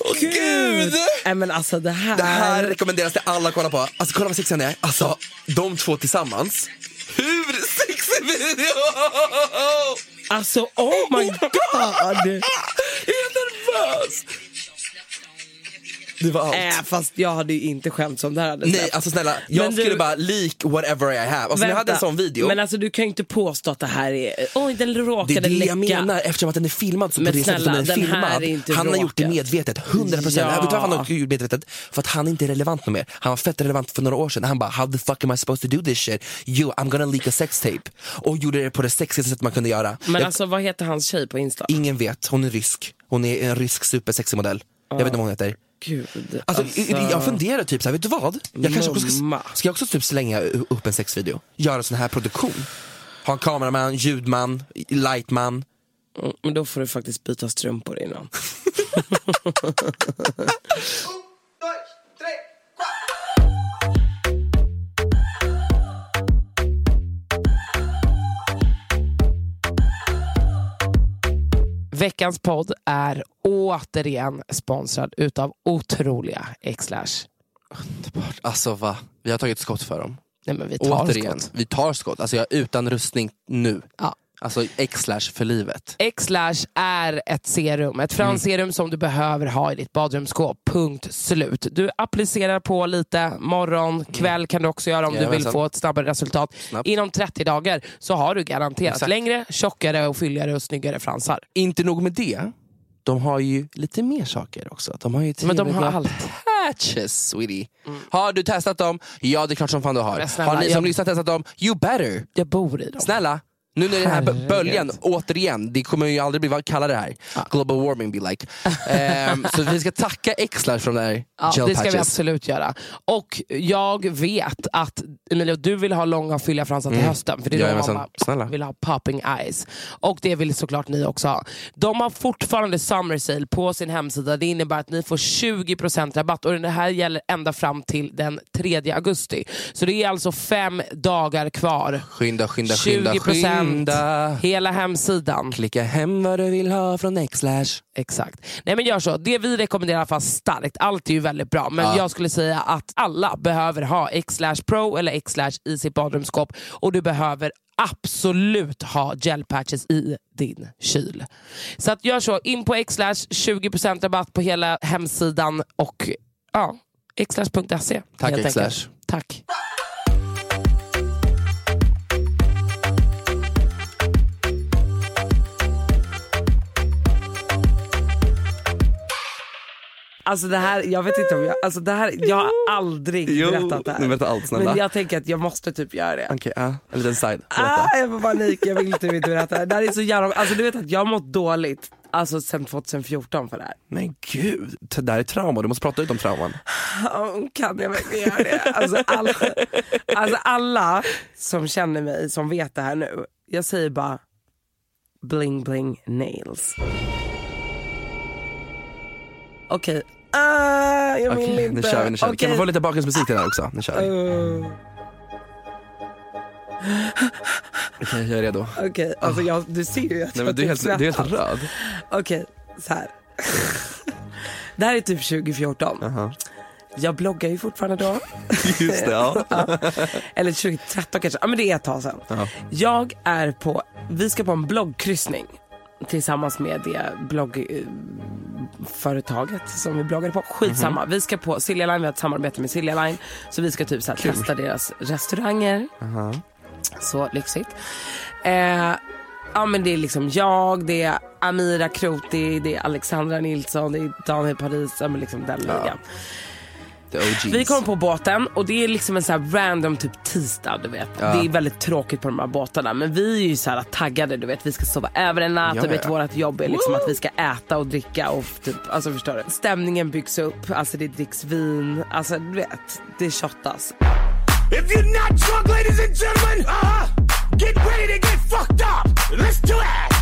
Åh gud! Nej men alltså det här. Det här rekommenderas till alla att kolla på. Alltså kolla vad sexig han är. Alltså de två tillsammans. Hur sexig video! Alltså oh my god. Jag är nervös. Det var allt. Äh, fast jag hade ju inte skämt som det här hade Nej släppt. alltså snälla, jag Men du- skulle bara leak whatever I have. Alltså när jag hade en Vänta. sån video. Men alltså du kan ju inte påstå att det här är, oj den det råkade är det läcka. jag menar eftersom att den är filmad så Men på det sättet som snälla, den är den här filmad. är inte han har gjort det råkat. medvetet, 100%. procent. Ja. Vet du varför han har gjort det medvetet? För att han inte är relevant mer. Han var fett relevant för några år sedan. Han bara, how the fuck am I supposed to do this shit? You, I'm gonna leak a sex tape. Och gjorde det på det sexigaste sättet man kunde göra. Men Jag- alltså vad heter hans tjej på Insta? Ingen vet, hon är rysk. Hon är en rysk supersexig modell. Jag vet inte vad hon heter. Gud. Alltså, Jag funderar typ såhär, vet du vad? Jag kanske också ska, ska jag också typ slänga upp en sexvideo? Göra sån här produktion. Ha en kameraman, ljudman, lightman. Mm, Men då får du faktiskt byta strumpor innan. Veckans podd är återigen sponsrad utav otroliga Xlash. Alltså va, vi har tagit skott för dem. Nej men vi tar Återigen, skott. vi tar skott. Alltså jag är utan rustning nu. Ja. Alltså X-slash för livet. X-Lash är ett serum, ett Mm. fransserum som du behöver ha i ditt badrumsskåp. Punkt slut. Du applicerar på lite morgon, kväll kan du också göra om du vill Jajamensan. få ett snabbare resultat. Snabbt. Inom 30 dagar så har du garanterat Exakt. längre, tjockare och fylligare och snyggare fransar. Inte nog med det, de har ju lite mer saker också. De har ju Men de har allt. patches, sweetie. Har du testat dem? Ja, det är klart som fan du har. Snälla, har ni som jag- lyssnar testat dem? You better! Jag bor i dem. Snälla, nu när den här Herregud. böljan, återigen, det kommer ju aldrig bli, vad kallar det här? Global warming be like. Ehm, så vi ska tacka Xlar från de här Ja, gel det ska vi patches. absolut göra. Och jag vet att Emilio, du vill ha långa och fylliga fransar till hösten. För det är då Mm. Jajamensan. mamma Snälla. vill ha popping eyes. Och det vill såklart ni också ha. De har fortfarande summer sale på sin hemsida. Det innebär att ni får 20% rabatt och det här gäller ända fram till den 3 augusti. Så det är alltså fem dagar kvar. Skynda, skynda, skynda, 20% skynda. hela hemsidan. Klicka hem vad du vill ha från Xlash. Exakt. Nej men gör så. Det vi rekommenderar fast starkt, allt är ju väldigt bra, men Ja. jag skulle säga att alla behöver ha X-Lash Pro eller X-Lash i sitt badrumsskåp och du behöver absolut ha gelpatches i din kyl. Så att gör så, in på xlash, 20% rabatt på hela hemsidan och ja, xlash.se. Tack, Xlash. Tack. Alltså det här, jag vet inte om jag, alltså det här, jag har aldrig Jo, berättat det här. berätta allt, snälla. Men jag tänker att jag måste typ göra det. Okej, ja, en liten side. Berätta. Ah, jag får panik, jag vill typ inte berätta. Det här är så jävla, alltså du vet att jag har mått dåligt alltså sen 2014 för det här. Men gud, det där är trauma. Du måste prata ut om trauman. Kan jag verkligen göra det? Alltså alla, alltså alla som känner mig, som vet det här nu, jag säger bara bling bling nails. Okej, ah, jag vill Okej, inte. nu kör vi. Nu kör vi. Kan vi få lite bakgrundsmusik till den här också? Nu kör vi. Uh, Okej, jag är redo. Okej, alltså jag, du ser ju att Nej, men du, är typ helt, du är helt röd. Okej, så här. Det här är typ 2014. Jaha. Jag bloggar ju fortfarande då. Just det, ja. Eller 2013 kanske. Ja men det är ett tag sedan. Ja. Jag är på, vi ska på en bloggkryssning tillsammans med det bloggföretaget som vi bloggade på. Skitsamma. Mhm. Vi ska på Silja Line, vi har ett samarbete med Silja Line. Så vi ska typ så här, testa deras restauranger. Aha. Så lyxigt. Eh, ja men det är liksom jag, det är Amira Kroti, det är Alexandra Nilsson, det är Daniel Paris, ja, men liksom den ligan. Vi kommer på båten och det är liksom en så här random typ tisdag du vet. Ja. Det är väldigt tråkigt på de här båtarna men vi är ju så här taggade du vet. Vi ska sova över en natt Ja, och vet ja. vårt jobb är liksom att vi ska äta och dricka och typ, alltså förstår du. Stämningen byggs upp, alltså det dricks vin, alltså du vet, det shottas. If you're not drunk, ladies and gentlemen, uh, get ready to get fucked up. Let's do it.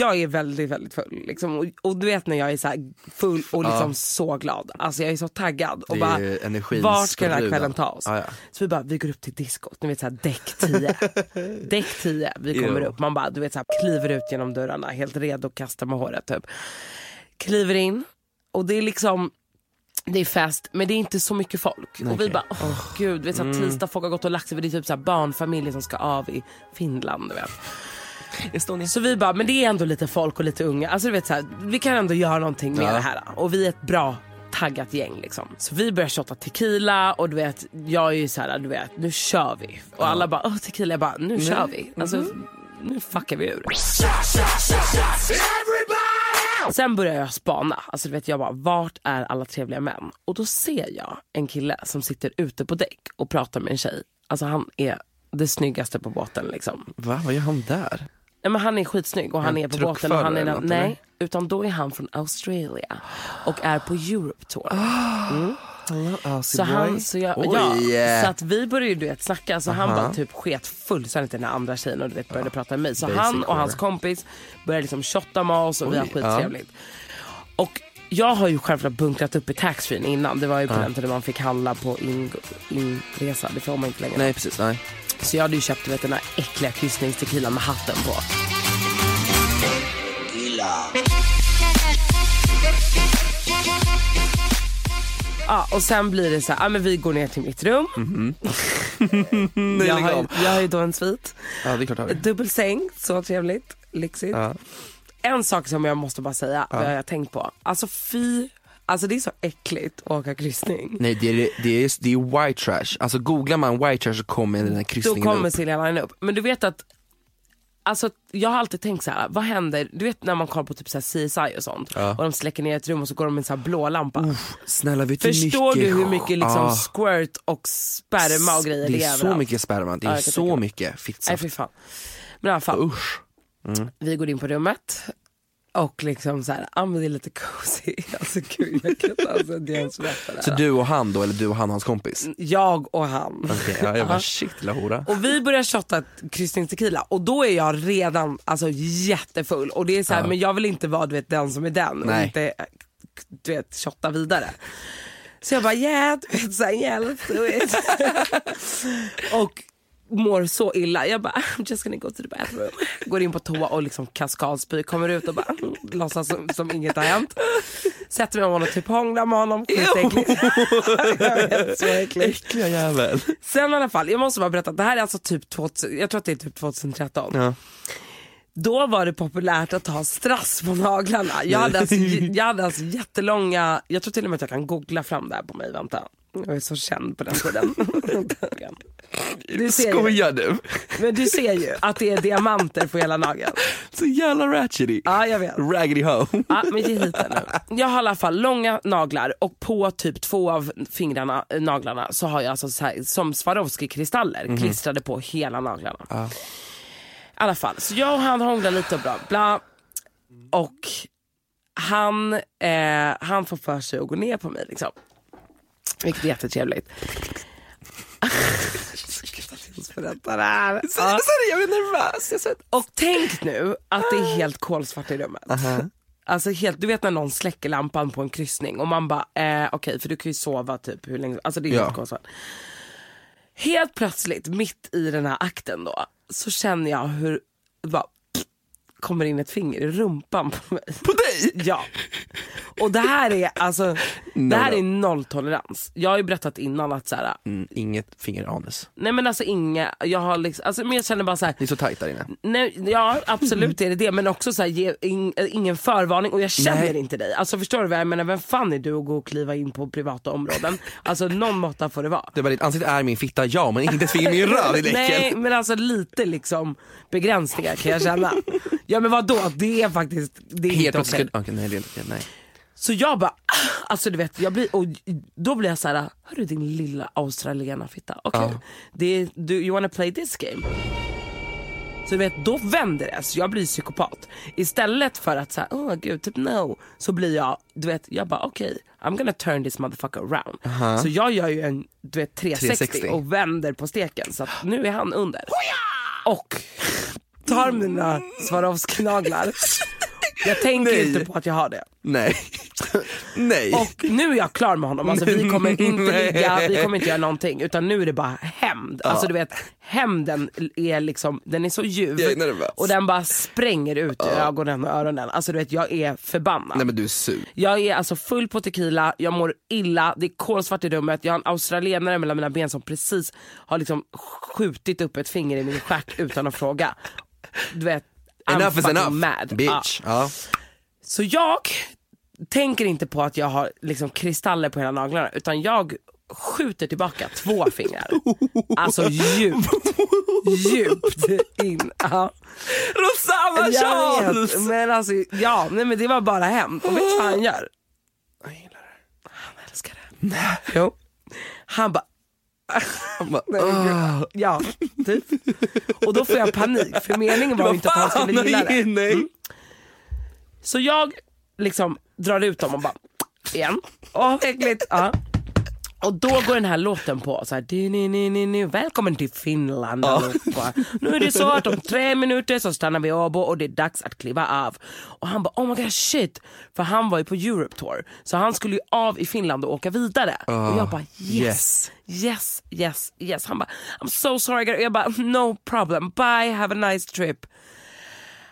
Jag är väldigt, väldigt full. Liksom. Och, och du vet när jag är så full och liksom Ja. så glad. Alltså jag är så taggad. Och Det bara, vart ska den här kvällen ta oss? Ja, ja. Så vi bara, vi går upp till diskot. Ni vet såhär däck 10. däck 10, vi kommer Jo. upp. Man bara, du vet såhär kliver ut genom dörrarna, helt redo att kasta med håret typ. Kliver in och det är liksom det är fest men det är inte så mycket folk. Och vi bara, åh gud, du vet, så här, tisdag folk har gått och lagt sig för det är typ så här, barnfamiljer som ska av i Finland. Du vet. Estonia. Så vi bara, men det är ändå lite folk och lite unga. Alltså du vet så här, vi kan ändå göra någonting med Ja. det här. Och vi är ett bra taggat gäng liksom. Så vi börjar shotta tequila och du vet, jag är ju så här, du vet, nu kör vi. Och alla bara, åh tequila, jag bara, nu kör vi. Alltså, nu fuckar vi ur. Sen börjar jag spana. Alltså du vet, jag bara, vart är alla trevliga män? Och då ser jag en kille som sitter ute på däck och pratar med en tjej. Alltså han är det snyggaste på båten liksom. Va, vad gör han där? Nej, men han är skitsnygg och han En är på båten. Och han är den, något, nej, utan då är han från Australia och är på Europe tour. Mm. Så, han, så, jag, ja, Oj. så att vi började ju du vet, snacka så han Aha. bara typ sket fullständigt den här andra tjejen och du vet, började prata med mig. Så Basic han och hans kompis började liksom shotta med oss och vi har Oj, skittrevligt. Och jag har ju självklart bunkrat upp i taxfree innan. Det var ju på den tiden man fick handla på in, inresa. Det får man inte längre. Nej precis, nej. Så jag hade ju köpt vet, den här äckliga kryssningstequilan med hatten på. Ja, och sen blir det så här, ja, men vi går ner till mitt rum. Nej, jag, lägg har, jag har ju då en svit. Ja det är klart har vi. Dubbelsäng, så trevligt, lyxigt. Ja. En sak som jag måste bara säga, vad jag har tänkt på. Alltså fy, alltså det är så äckligt att åka kryssning. Nej det är, det, är, det är white trash, alltså googlar man white trash så kommer den här Då kryssningen kommer upp. Silja Line upp. Men du vet att Alltså, jag har alltid tänkt så här, vad händer, du vet när man kollar på typ så här CSI och sånt Ja. och de släcker ner ett rum och så går de med en så här blå lampa. Snälla vet du Förstår mycket... du hur mycket liksom Ah. squirt och sperma och grejer Det är så överallt? mycket sperma, det Ja, är kan så mycket Nej fittsaft. fy fan. Men i alla fall, Usch. vi går in på rummet och liksom så här, ja men det är lite cozy. Alltså gud jag kan inte alltså, det är ens berätta det Så här. du och han då, eller du och han och hans kompis? Jag och han. Okej, ja, jag bara shit lilla hora. Och vi börjar shotta ett kryssningstequila och då är jag redan alltså, jättefull och det är så här, men jag vill inte vara du vet, den som är den och Nej. inte du vet, shotta vidare. Så jag bara yeah, du vet, så här, hjälp. Du vet. och mår så illa. Jag bara I'm just gonna go to the bathroom. Går in på toa och liksom kaskadspyr, kommer ut och bara låtsas som, som inget har hänt. sätter mig med honom och typ hånglar med honom. Skitäckligt. Så äckligt. Äckliga jävel. Sen i alla fall, jag måste bara berätta, det här är alltså typ 2000, jag tror att det är typ 2013. Ja. Då var det populärt att ha strass på naglarna. Jag hade, alltså, jag hade alltså jättelånga, jag tror till och med att jag kan googla fram det här på mig, vänta. Jag är så känd på den tiden. Du ser ju, Skojar du? men du ser ju att det är diamanter på hela nageln. Så jävla ratchety. Ja jag vet. Raggedy ho. Ja, men ge hit den nu. Jag har i alla fall långa naglar och på typ två av fingrarna, eh, naglarna så har jag alltså så här, som Swarovski-kristaller klistrade på hela naglarna. I alla fall, så jag och han hånglar lite och bla bla. Och han, eh, han får för sig att gå ner på mig liksom. Vilket är jättetrevligt. Berätta det här. Ja. Jag blir nervös. Och tänk nu att det är helt kolsvart i rummet. Alltså helt, du vet när någon släcker lampan på en kryssning och man bara, eh, okej för du kan ju sova typ hur länge Alltså det är Ja. helt kolsvart. Helt plötsligt, mitt i den här akten då, så känner jag hur bara kommer in ett finger i rumpan på mig. På dig? Ja. Och det här är alltså, det här är nolltolerans. Jag har ju berättat innan att så här, Mm, inget finger anus. nej men alltså inga, jag har liksom, alltså, men jag känner bara så här, Ni är så tajt där inne. Nej, ja absolut är det det men också så här, ge in, ingen förvarning och jag känner Nej. inte dig. Alltså förstår du vad jag menar? Vem fan är du att gå och kliva in på privata områden? Alltså någon måtta får det vara. Det var ditt ansikte är min fitta, ja men inte ett finger i min röv, din Nej äckel. men alltså lite liksom begränsningar kan jag känna. Ja men vadå, det är faktiskt, det är Helt inte okej. plötsligt, okej nej det är inte okej, nej. Så jag bara, ah, alltså du vet, jag blir, och då blir jag så här, hörru din lilla australiena fitta, okej, Ja. det är- du, you wanna play this game? Så du vet, då vänder det, så jag blir psykopat. Istället för att säga, oh gud, typ no, så blir jag, du vet, jag bara okej, I'm gonna turn this motherfucker around. Så jag gör ju en du vet, 360, 360. och vänder på steken så att nu är han under. Och tar mina Swarovski-naglar. Jag tänker Nej. inte på att jag har det. Nej. nej. Och nu är jag klar med honom, alltså, vi kommer inte ligga, vi kommer inte göra någonting utan nu är det bara hämnd. Alltså du vet, hämnden är liksom, den är så ljuv Jag är nervös. och den bara spränger ut ur ögonen och öronen. Alltså du vet, jag är förbannad. nej men du är sur. Jag är alltså full på tequila, jag mår illa, det är kolsvart i rummet, jag har en australienare mellan mina ben som precis har liksom skjutit upp ett finger i min stjärt utan att fråga. Du vet, Enough is enough. mad. Ja. Bitch. Ja. Så jag tänker inte på att jag har liksom kristaller på hela naglarna utan jag skjuter tillbaka två fingrar. Alltså djupt, djupt in. Ja. Rosanna Charles! vet, men alltså ja, nej men det var bara hämt. Och vet du vad han gör? Jag gillar det. Han älskar det. Jo. Han bara Han bara, gud. Ja, typ. Och då får jag panik för meningen var ju inte att han skulle gilla det. Mm. Så jag liksom drar ut dem och bara igen. Åh äckligt. Ja. Och då går den här låten på så här, "Di, ni, ni, ni, ni. välkommen till Finland allihopa. Nu är det så att om tre minuter så stannar vi i Åbo och det är dags att kliva av. Och han bara oh my god shit, för han var ju på Europe tour så han skulle ju av i Finland och åka vidare. och jag bara yes, yes, yes, yes. Han bara I'm so sorry girl. jag bara no problem, bye, have a nice trip.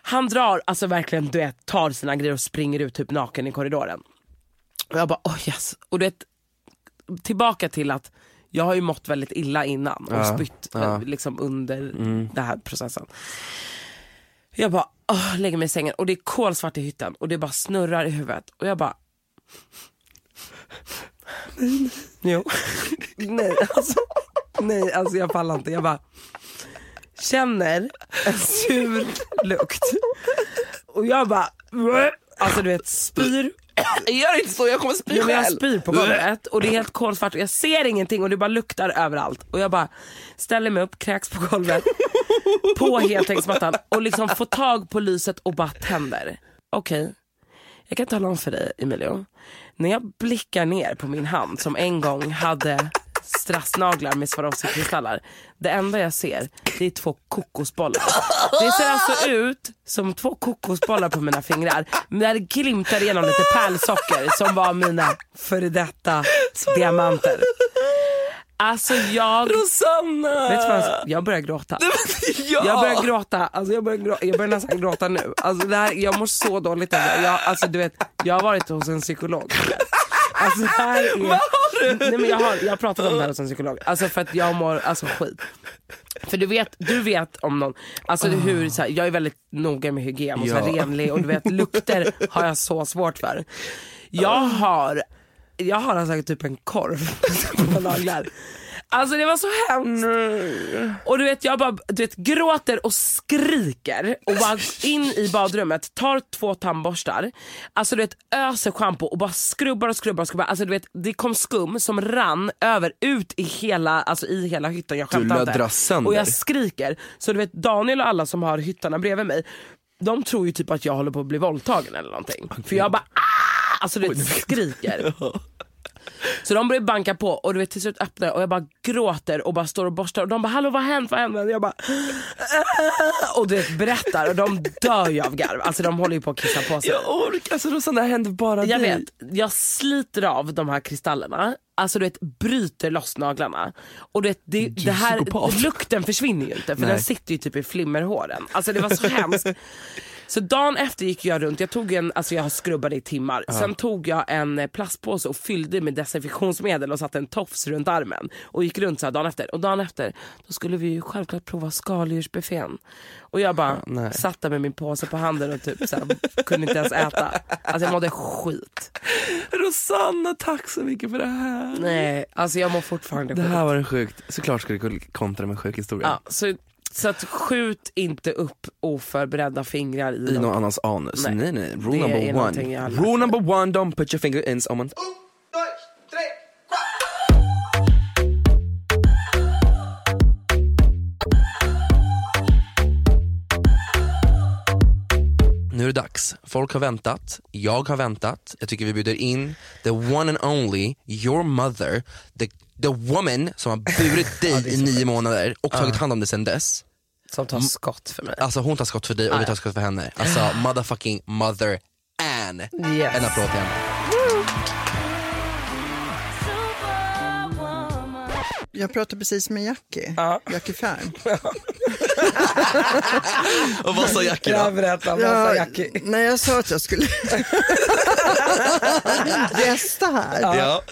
Han drar, alltså verkligen du vet, tar sina grejer och springer ut typ naken i korridoren. Och jag bara oh yes. Och du vet, tillbaka till att jag har ju mått väldigt illa innan och Ja, spytt ja. eh, liksom under den här processen. Jag bara åh, lägger mig i sängen och det är kolsvart i hytten och det bara snurrar i huvudet och jag bara Jo. nej alltså, nej alltså jag pallar inte. Jag bara känner en sur lukt och jag bara alltså du vet spyr Gör inte så, jag kommer spy men jag själv. spyr på golvet och det är helt kolsvart och jag ser ingenting och det bara luktar överallt. Och jag bara ställer mig upp, kräks på golvet, på heltäckningsmattan och liksom får tag på lyset och bara tänder. Okej, jag kan tala om för dig Emilio. När jag blickar ner på min hand som en gång hade strassnaglar med Swarovski-kristaller. Det enda jag ser det är två kokosbollar. Det ser alltså ut som två kokosbollar på mina fingrar. Men där glimtar igenom lite pärlsocker som var mina före detta diamanter. Alltså jag... Rosanna! Vet du vad, jag- jag börjar gråta. ja. Jag börjar gråta, alltså jag, börjar gråta. jag börjar nästan gråta nu. Alltså det här, jag mår så dåligt över det. jag, alltså du vet, jag har varit hos en psykolog. Alltså det här är... Vad har du? Nej, men jag, har, jag har pratat om det här hos en psykolog, alltså för att jag mår alltså, skit. För du vet, du vet om någon, alltså hur, så här, jag är väldigt noga med hygien och så här, Ja. renlig och du vet lukter har jag så svårt för. Jag har, jag har alltså typ en korv på naglar. Alltså det var så hemskt. Och du vet jag bara du vet, gråter och skriker och bara in i badrummet, tar två tandborstar, alltså du vet öser schampo och bara skrubbar och skrubbar och skrubbar. Alltså du vet det kom skum som rann över ut i hela, alltså i hela hytten. Jag skämtar inte. sönder. Och jag skriker. Så du vet Daniel och alla som har hyttarna bredvid mig, de tror ju typ att jag håller på att bli våldtagen eller någonting. För jag bara ah! Alltså du vet skriker. Så de börjar banka på och du vet till slut öppnar jag och jag bara gråter och bara står och borstar och de bara hallå vad har hänt, vad har hänt? Och jag bara "Ah!" och du vet berättar och de dör ju av garv. Alltså de håller ju på att kissa på sig. Jag orkar, alltså Rosanna händer bara Jag dig. vet, jag sliter av de här kristallerna, alltså du vet bryter loss naglarna. Och du vet, det, det här, lukten försvinner ju inte för Nej. den sitter ju typ i flimmerhåren. Alltså det var så hemskt. Så dagen efter gick jag runt, jag tog en, alltså jag skrubbade i timmar, sen tog jag en eh, plastpåse och fyllde med desinfektionsmedel och satte en tofs runt armen och gick runt så här dagen efter. Och dagen efter då skulle vi ju självklart prova skaldjursbuffén. Och jag bara nej. satt där med min påse på handen och typ så här, kunde inte ens äta. Alltså jag mådde skit. Rosanna tack så mycket för det här. Nej, alltså jag mår fortfarande Det skit. här var en sjukt, såklart ska du kontra med en sjuk historia. Ja, så, så att skjut inte upp oförberedda fingrar i, I någon annans anus. Nej Nej. nej, rule number one. Rule number one, don't put your finger in someone. Nu är det dags. Folk har väntat, jag har väntat. Jag tycker vi bjuder in the one and only, your mother, the, the woman som har burit dig i nio månader och tagit hand om dig sedan dess. Som tar skott för mig. Alltså hon tar skott för dig och vi tar skott för henne. Alltså motherfucking mother Anne. Yes. En applåd till henne. Jag pratade precis med Jackie, Ja. Jackie Färm. Och vad sa Jackie Jag berättar, vad sa Ja, Jackie? när jag sa att jag skulle gästa här. Ja.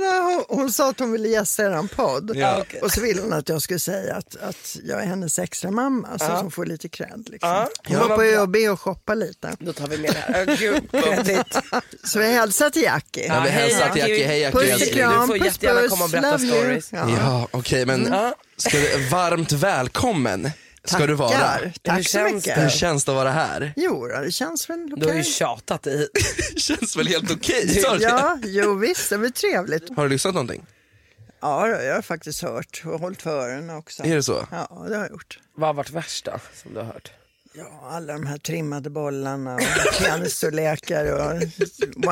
Nej, Hon, hon sa att hon ville gästa er podd. Ja. Och så ville hon att jag skulle säga att, att jag är hennes extra mamma så som får lite cred. Liksom. Ja. Hon Ja, var på. ÖoB och shoppa lite. Då tar vi med det här. Åh, Gud, kredit. Så jag hälsar till Jackie. Ja, vi hälsar till Jackie. Hej Jackie. Puss och kram, Du får jättegärna komma och berätta stories. Ja. Ja, okej men Ja. Ska du, varmt välkommen ska du vara. Tackar. Tack Hur så känns mycket. Hur känns det att vara här? Jo, det känns väl okej. Du har ju tjatat i. Det känns väl helt okej? sa du? Ja, jo visst, det blir trevligt. Har du lyssnat någonting? Ja, jag har faktiskt hört och hållit för öronen också. Är det så? Ja, det har jag gjort. Vad har varit värst då, som du har hört? Ja, alla de här trimmade bollarna och penisstorlekar och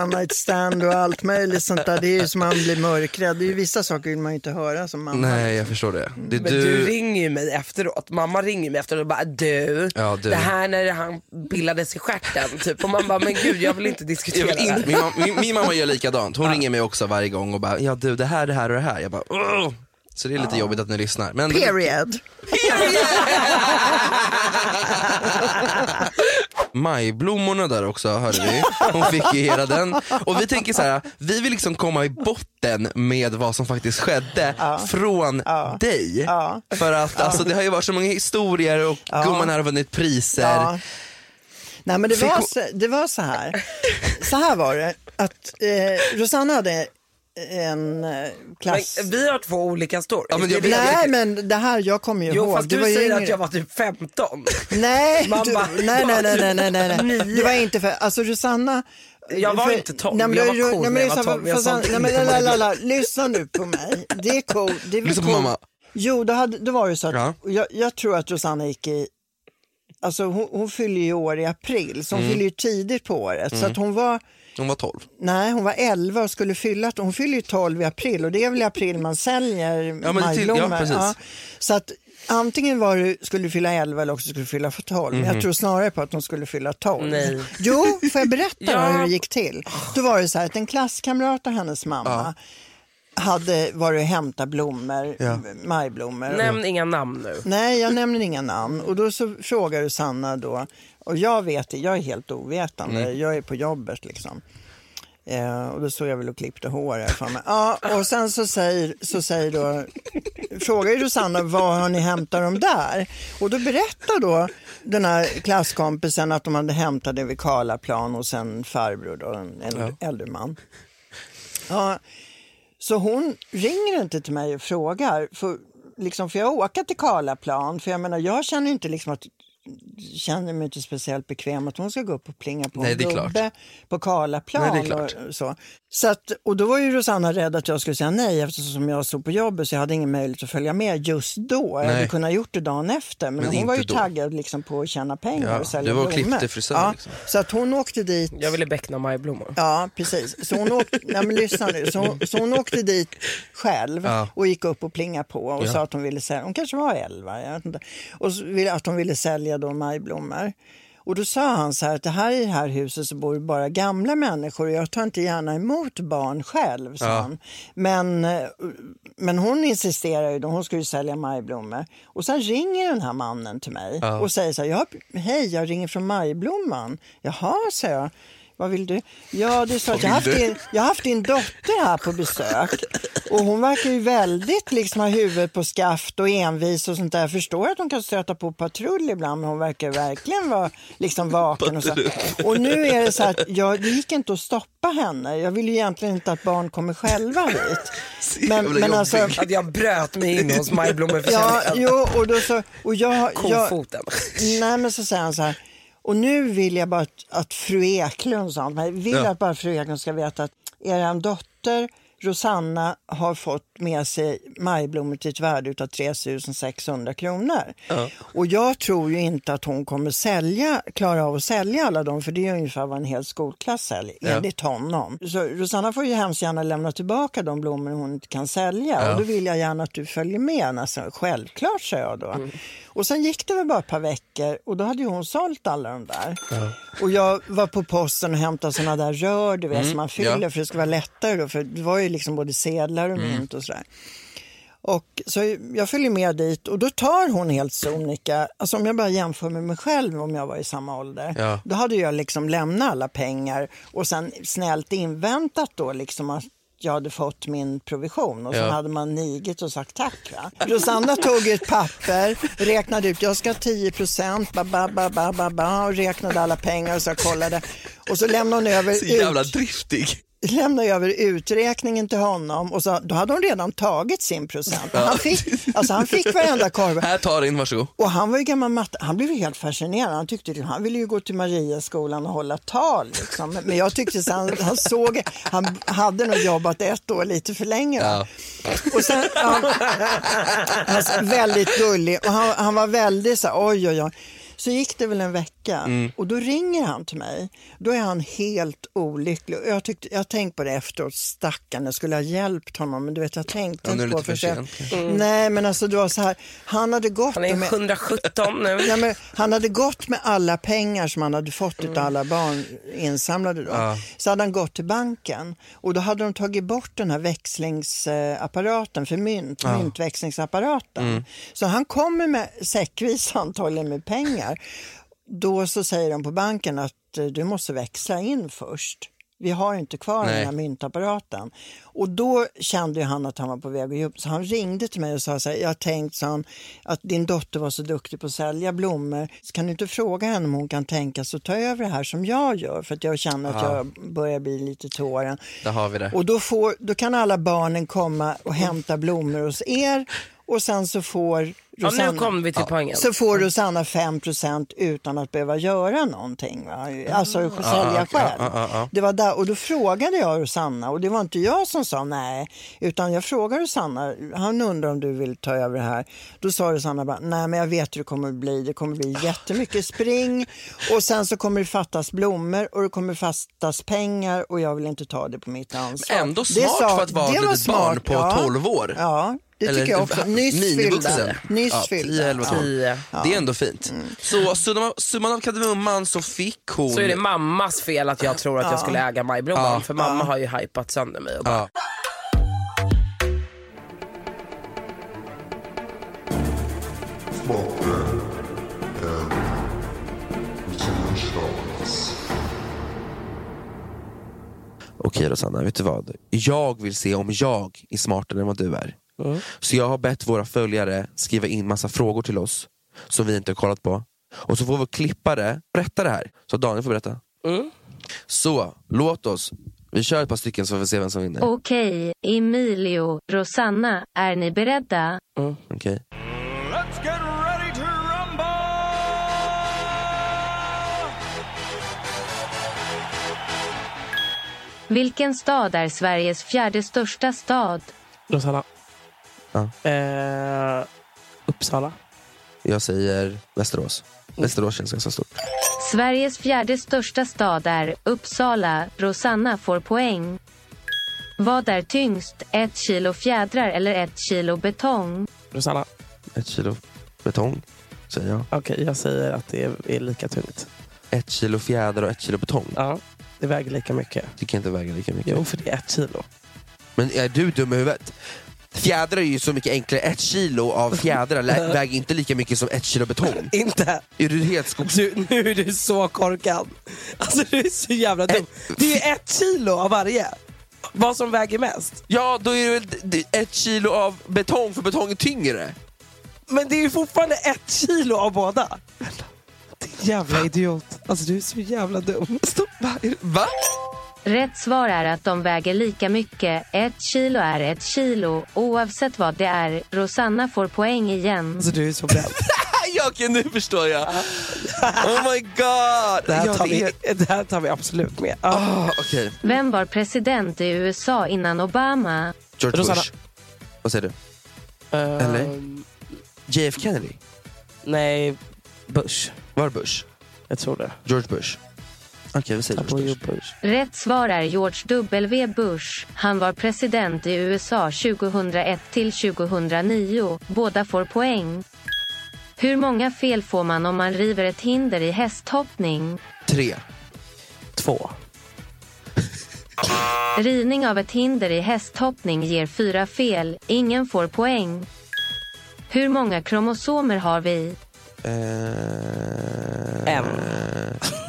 one night stand och allt möjligt sånt där. Det är ju som man blir mörkrädd. Det är ju vissa saker vill man ju inte höra som mamma. Nej jag förstår det. det Men du... ringer ju mig efteråt, mamma ringer mig efteråt och bara du, Ja, du. det här när han bildades i stjärten typ. Och man bara men gud jag vill inte diskutera vill det här. inte, min, mam- min, min mamma gör likadant, hon ringer mig också varje gång och bara ja du det här, det här och det här. Jag bara Åh! Så det är lite jobbigt att ni lyssnar. Men, Period. Majblommorna där också hörde vi, hon fick ju hela den. Och vi tänker så här, vi vill liksom komma i botten med vad som faktiskt skedde från dig. För att alltså, det har ju varit så många historier och gumman här har vunnit priser. Nej men det var, så, det var så här. Så här var det. Att eh, Rosanna hade en eh, klass... Men vi har två olika stories. Ja, men jag Nej men det här, jag kommer ju Jo ihåg. fast du, var ju säger yngre. att jag var typ 15. Nej, du, nej, nej, nej, nej, nej, nej. Du var inte för, alltså Rosanna. Jag var för, inte tolv, Nej, men jag du- var cool nej, men när jag var på- tolv, jag fast- sålde nej, men la, la, la, Lyssna nu på mig, det är cool. Det är Lyssna på cool. mamma. Jo, då, hade, då var det så att Ja. jag, jag tror att Rosanna gick i, alltså hon, hon fyller ju år i april, så hon Mm. fyller ju tidigt på året. Så att hon var, Hon var 12. nej hon var 11 och skulle fylla, hon fyller ju 12 i april och det är väl i april man säljer Ja, majblommor. ja, precis. Så att antingen var du, skulle du fylla 11 eller också skulle du fylla för 12. Mhm. Jag tror snarare på att hon skulle fylla 12. Nej. Jo, får jag berätta Ja. hur det gick till? Då var det så här att en klasskamrat och hennes mamma hade varit och hämtat blommor, Ja. majblommor. Nämn inga namn nu. Nej, jag nämner inga namn. Och då så frågar Sanna då, och jag vet jag är helt ovetande, Mm. jag är på jobbet liksom. Eh, och då stod jag väl och klippte hår för mig. Ja, och sen så säger, så säger då, frågar ju Rosanna var har ni hämtat dem där? Och då berättar då den här klasskompisen att de hade hämtat det vid Karlaplan och sen farbror då, en äldre, äldre man. Ja, så hon ringer inte till mig och frågar. För, liksom, för jag åka till Karlaplan? För jag menar, jag känner inte liksom att känner mig inte speciellt bekväm att hon ska gå upp och plinga på Nej, en gubbe på Karlaplan. Nej. Och, så. Så, att, och då var ju Rosanna rädd att jag skulle säga nej eftersom jag stod på jobbet så jag hade ingen möjlighet att följa med just då. Jag hade Nej. kunnat gjort det dagen efter men, Men hon var ju då. taggad liksom, på att tjäna pengar Ja, och sälja du var och blommor. klippte frisör, Ja, liksom. Så att hon åkte dit Jag ville beckna majblommor. Ja, precis. Så hon åkte, nej, men lyssna nu. Så, hon- så hon åkte dit själv Ja. och gick upp och plingade på och Ja. sa att hon ville sälja, hon kanske var 11, jag vet inte. Och så att hon ville sälja då majblommor. Och då sa han så här att det här i det här huset så bor bara gamla människor och jag tar inte gärna emot barn själv, sa Ja. Men, men hon insisterar ju då, hon ska ju sälja majblommor. Och sen ringer den här mannen till mig Ja. och säger så här, hej jag ringer från majblomman. Jaha, sa jag. Vad vill du? Ja, det är så att jag har, haft du? din, jag har haft din dotter här på besök och hon verkar ju väldigt liksom ha huvudet på skaft och envis och sånt där. Jag förstår att hon kan stöta på patrull ibland men hon verkar verkligen vara liksom vaken. Och, så. och nu är det så här att jag, det gick inte att stoppa henne. Jag vill ju egentligen inte att barn kommer själva hit. Men, men alltså. Att jag bröt mig in hos Ja, majblommeförsäljaren. jo, och då så, och jag, jag, Kofoten. nej men så säger han så här, och nu vill jag bara att, att fru Eklund, mig, vill Ja. att bara fru Eklund ska veta att er dotter Rosanna har fått med sig majblommor till ett värde av 3 600 kronor. Och jag tror ju inte att hon kommer sälja, klara av att sälja alla dem, för det är ungefär vad en hel skolklass säljer, Ja. enligt honom. Så Rosanna får ju hemskt gärna lämna tillbaka de blommor hon inte kan sälja Ja. och då vill jag gärna att du följer med. Alltså, självklart, sa jag då. Och sen gick det väl bara ett par veckor och då hade ju hon sålt alla de där. Och jag var på posten och hämtade sådana där rör du vet, Mm, som man fyller ja. för det ska vara lättare då, för det var ju liksom både sedlar och mynt och sådär. Och så jag följer med dit och då tar hon helt sonika, alltså om jag bara jämför med mig själv om jag var i samma ålder, Ja. då hade jag liksom lämnat alla pengar och sen snällt inväntat då liksom att jag hade fått min provision och sen Ja. hade man nigit och sagt tack. Va? Rosanna tog ett papper, räknade ut, jag ska ha 10 procent, ba, ba, ba, ba, ba, ba, och räknade alla pengar och så kollade. Och så lämnade hon över Så jävla ut, driftig. Lämnade över uträkningen till honom och så, då hade hon redan tagit sin procent. Han fick, alltså han fick varenda korv. Här, ta din, varsågod. Och han var ju gammal matte, han blev helt fascinerad. Han, tyckte, han ville ju gå till Mariaskolan och hålla tal. Liksom. Men jag tyckte så han, han såg, han hade nog jobbat ett år lite för länge. Ja. Och sen, ja, alltså, väldigt gullig och han, han var väldigt så här, oj oj oj. Så gick det väl en vecka Mm. och då ringer han till mig. Då är han helt olycklig. Och Jag, tyckte, jag har tänkt på det efteråt, stackarn, jag skulle ha hjälpt honom. Men du vet, jag tänkte Ja, inte på för sent. sent. Nej, men alltså det var så här, han hade gått Han är med... 117 nu. Ja, men han hade gått med alla pengar som han hade fått av alla barn insamlade då. Ja. Så hade han gått till banken och då hade de tagit bort den här växlingsapparaten för mynt, myntväxlingsapparaten. Så han kommer med säckvis antagligen med pengar. Då så säger de på banken att eh, du måste växla in först. Vi har inte kvar Nej. den här myntapparaten. Och då kände han att han var på väg att ge upp. Så han ringde till mig och sa så här, jag har tänkt sa han, att din dotter var så duktig på att sälja blommor. Så kan du inte fråga henne om hon kan tänka sig att ta över det här som jag gör? För att jag känner att Ja. jag börjar bli lite tåren. Där har vi det. Och då, får, då kan alla barnen komma och hämta blommor hos er och sen så får Ja, nu kom vi till poängen. så får Rosanna 5% utan att behöva göra någonting. Va? Alltså sälja ja, själv. ja, ja, ja. Det var där, och då frågade jag Rosanna och det var inte jag som sa nej utan jag frågade Rosanna, han undrar om du vill ta över det här. Då sa Rosanna bara, nej men jag vet hur det kommer bli. Det kommer bli jättemycket spring och sen så kommer det fattas blommor och det kommer fattas pengar och jag vill inte ta det på mitt ansvar. Ändå Det smart sa- för att vara det ett litet barn på ja. 12 år. Ja, det tycker jag också. Nyss fyllda. Nyss ja, fyllda. 10, 10. Ja. Det är ändå fint. Mm. Så summan av kardemumman så fick hon... Så är det mammas fel att jag tror att ja. jag skulle äga Majbroman. Ja. För mamma har ju hypat sönder mig. Och bara... Okej Rosanna, vet du vad? Jag vill se om jag är smartare än vad du är. Så jag har bett våra följare skriva in massa frågor till oss som vi inte har kollat på. Och så får vår klippare berätta det här. Så Daniel får berätta. Så, låt oss. Vi kör ett par stycken så får vi se vem som vinner. Okej, Emilio, Rosanna, är ni beredda? Okej. Let's get ready to rumble! Vilken stad är Sveriges fjärde största stad? Rosanna. Ja. Eh, Uppsala. Jag säger Västerås. Västerås känns ganska stort. Sveriges fjärde största stad är Uppsala. Rosanna får poäng. Vad är tyngst? Ett kilo fjädrar eller ett kilo betong? Rosanna. Ett kilo betong, säger jag. Okej, jag säger att det är, är lika tungt. Ett kilo fjäder och ett kilo betong. Ja, det väger lika mycket. Tycker jag inte väger lika mycket. Jo, för det är ett kilo. Men är du dum i huvudet? Fjädrar är ju så mycket enklare. Ett kilo av fjädrar lä- väger inte lika mycket som ett kilo betong. Inte? Är du helt skogs... Du, nu är du så korkad. Alltså du är så jävla dum. Det är ett kilo av varje. Vad som väger mest. Ja, då är det väl d- ett kilo av betong, för betong är tyngre. Men det är ju fortfarande ett kilo av båda. Din jävla idiot. Alltså du är så jävla dum. Stopp, va? Är det- Va? Rätt svar är att de väger lika mycket. Ett kilo är ett kilo, oavsett vad det är. Rosanna får poäng igen. Alltså du är så bränd. jag, nu förstår jag. Oh my god! Det här tar, vi, det här tar vi absolut med. Ja. Ah, Okej, Vem var president i USA innan Obama? George Rosanna. Bush. Vad säger du? Eller? Ehm, JF Kennedy? nej, Bush. Var det Bush? Jag tror det. George Bush? Okej, vi säger George Bush. Bush. Rätt svar är George W. Bush. Han var president i USA 2001 till 2009. Båda får poäng. Hur många fel får man om man river ett hinder i hästhoppning? Tre. Två. Rivning av ett hinder i hästhoppning ger fyra fel. Ingen får poäng. Hur många kromosomer har vi? Eh, En.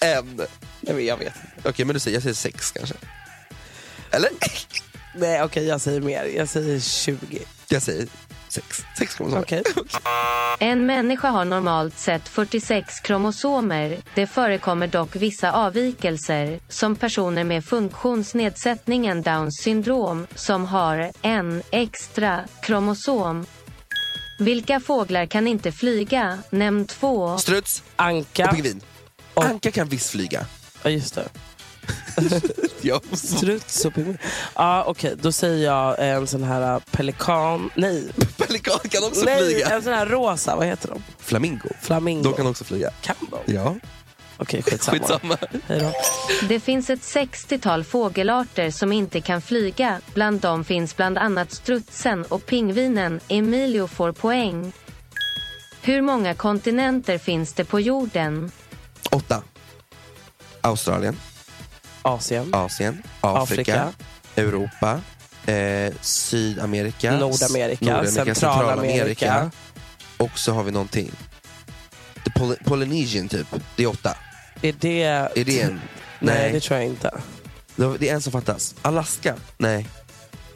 En. Nej, men jag vet inte. Okej, men du säger, jag säger sex kanske. Eller? Nej, okej, jag säger mer. Jag säger 20. Jag säger sex. Sex kromosomer. Okej. En människa har normalt sett 46 kromosomer. Det förekommer dock vissa avvikelser, som personer med funktionsnedsättningen Downs syndrom, som har en extra kromosom. Vilka fåglar kan inte flyga? Nämn två. Struts Anka. och pingvin. Anka kan visst flyga. Ja, just det. Struts och pingvin. Ja, okej. Då säger jag en sån här äh, pelikan. Nej. Pelikan kan också Nej, flyga. en sån här rosa. Vad heter de? Flamingo. Flamingo. De kan också flyga. Kan de? Ja. Okej, skitsamma. Skitsamma. Hej då. Det finns ett 60-tal fågelarter som inte kan flyga. Bland dem finns bland annat strutsen och pingvinen. Emilio får poäng. Hur många kontinenter finns det på jorden? Åtta. Australien, Asien. Asien, Afrika, Afrika. Europa, eh, Sydamerika, Nordamerika, Centralamerika. Och så har vi någonting. The Poly- Polynesian typ. Det är åtta. Är det... Är det en? Nej, Nej. det tror jag inte. Det är en som fattas. Alaska? Nej.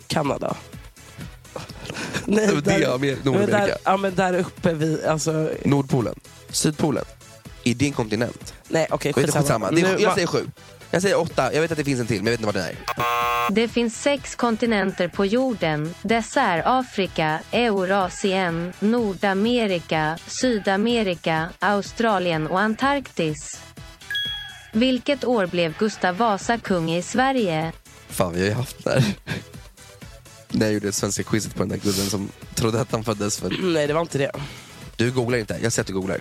Kanada. Nej, Det är Nordamerika. där, ja, men där uppe vid... Alltså, Nordpolen? Sydpolen? Det en kontinent? nej, okej, Skit- Skitsamma. Det är, Nu- jag säger sju. Jag säger åtta. Jag vet att det finns en till, men jag vet inte vad den är. Det finns sex kontinenter på jorden. Dessa är Afrika, Eurasien, Nordamerika, Sydamerika, Australien och Antarktis. Vilket år blev Gustav Vasa kung i Sverige? Fan, vi har ju haft det här. När jag gjorde svenska quizet på den där gubben som trodde att han föddes för... Nej, det var inte det. Du googlar inte, jag ser att du googlar.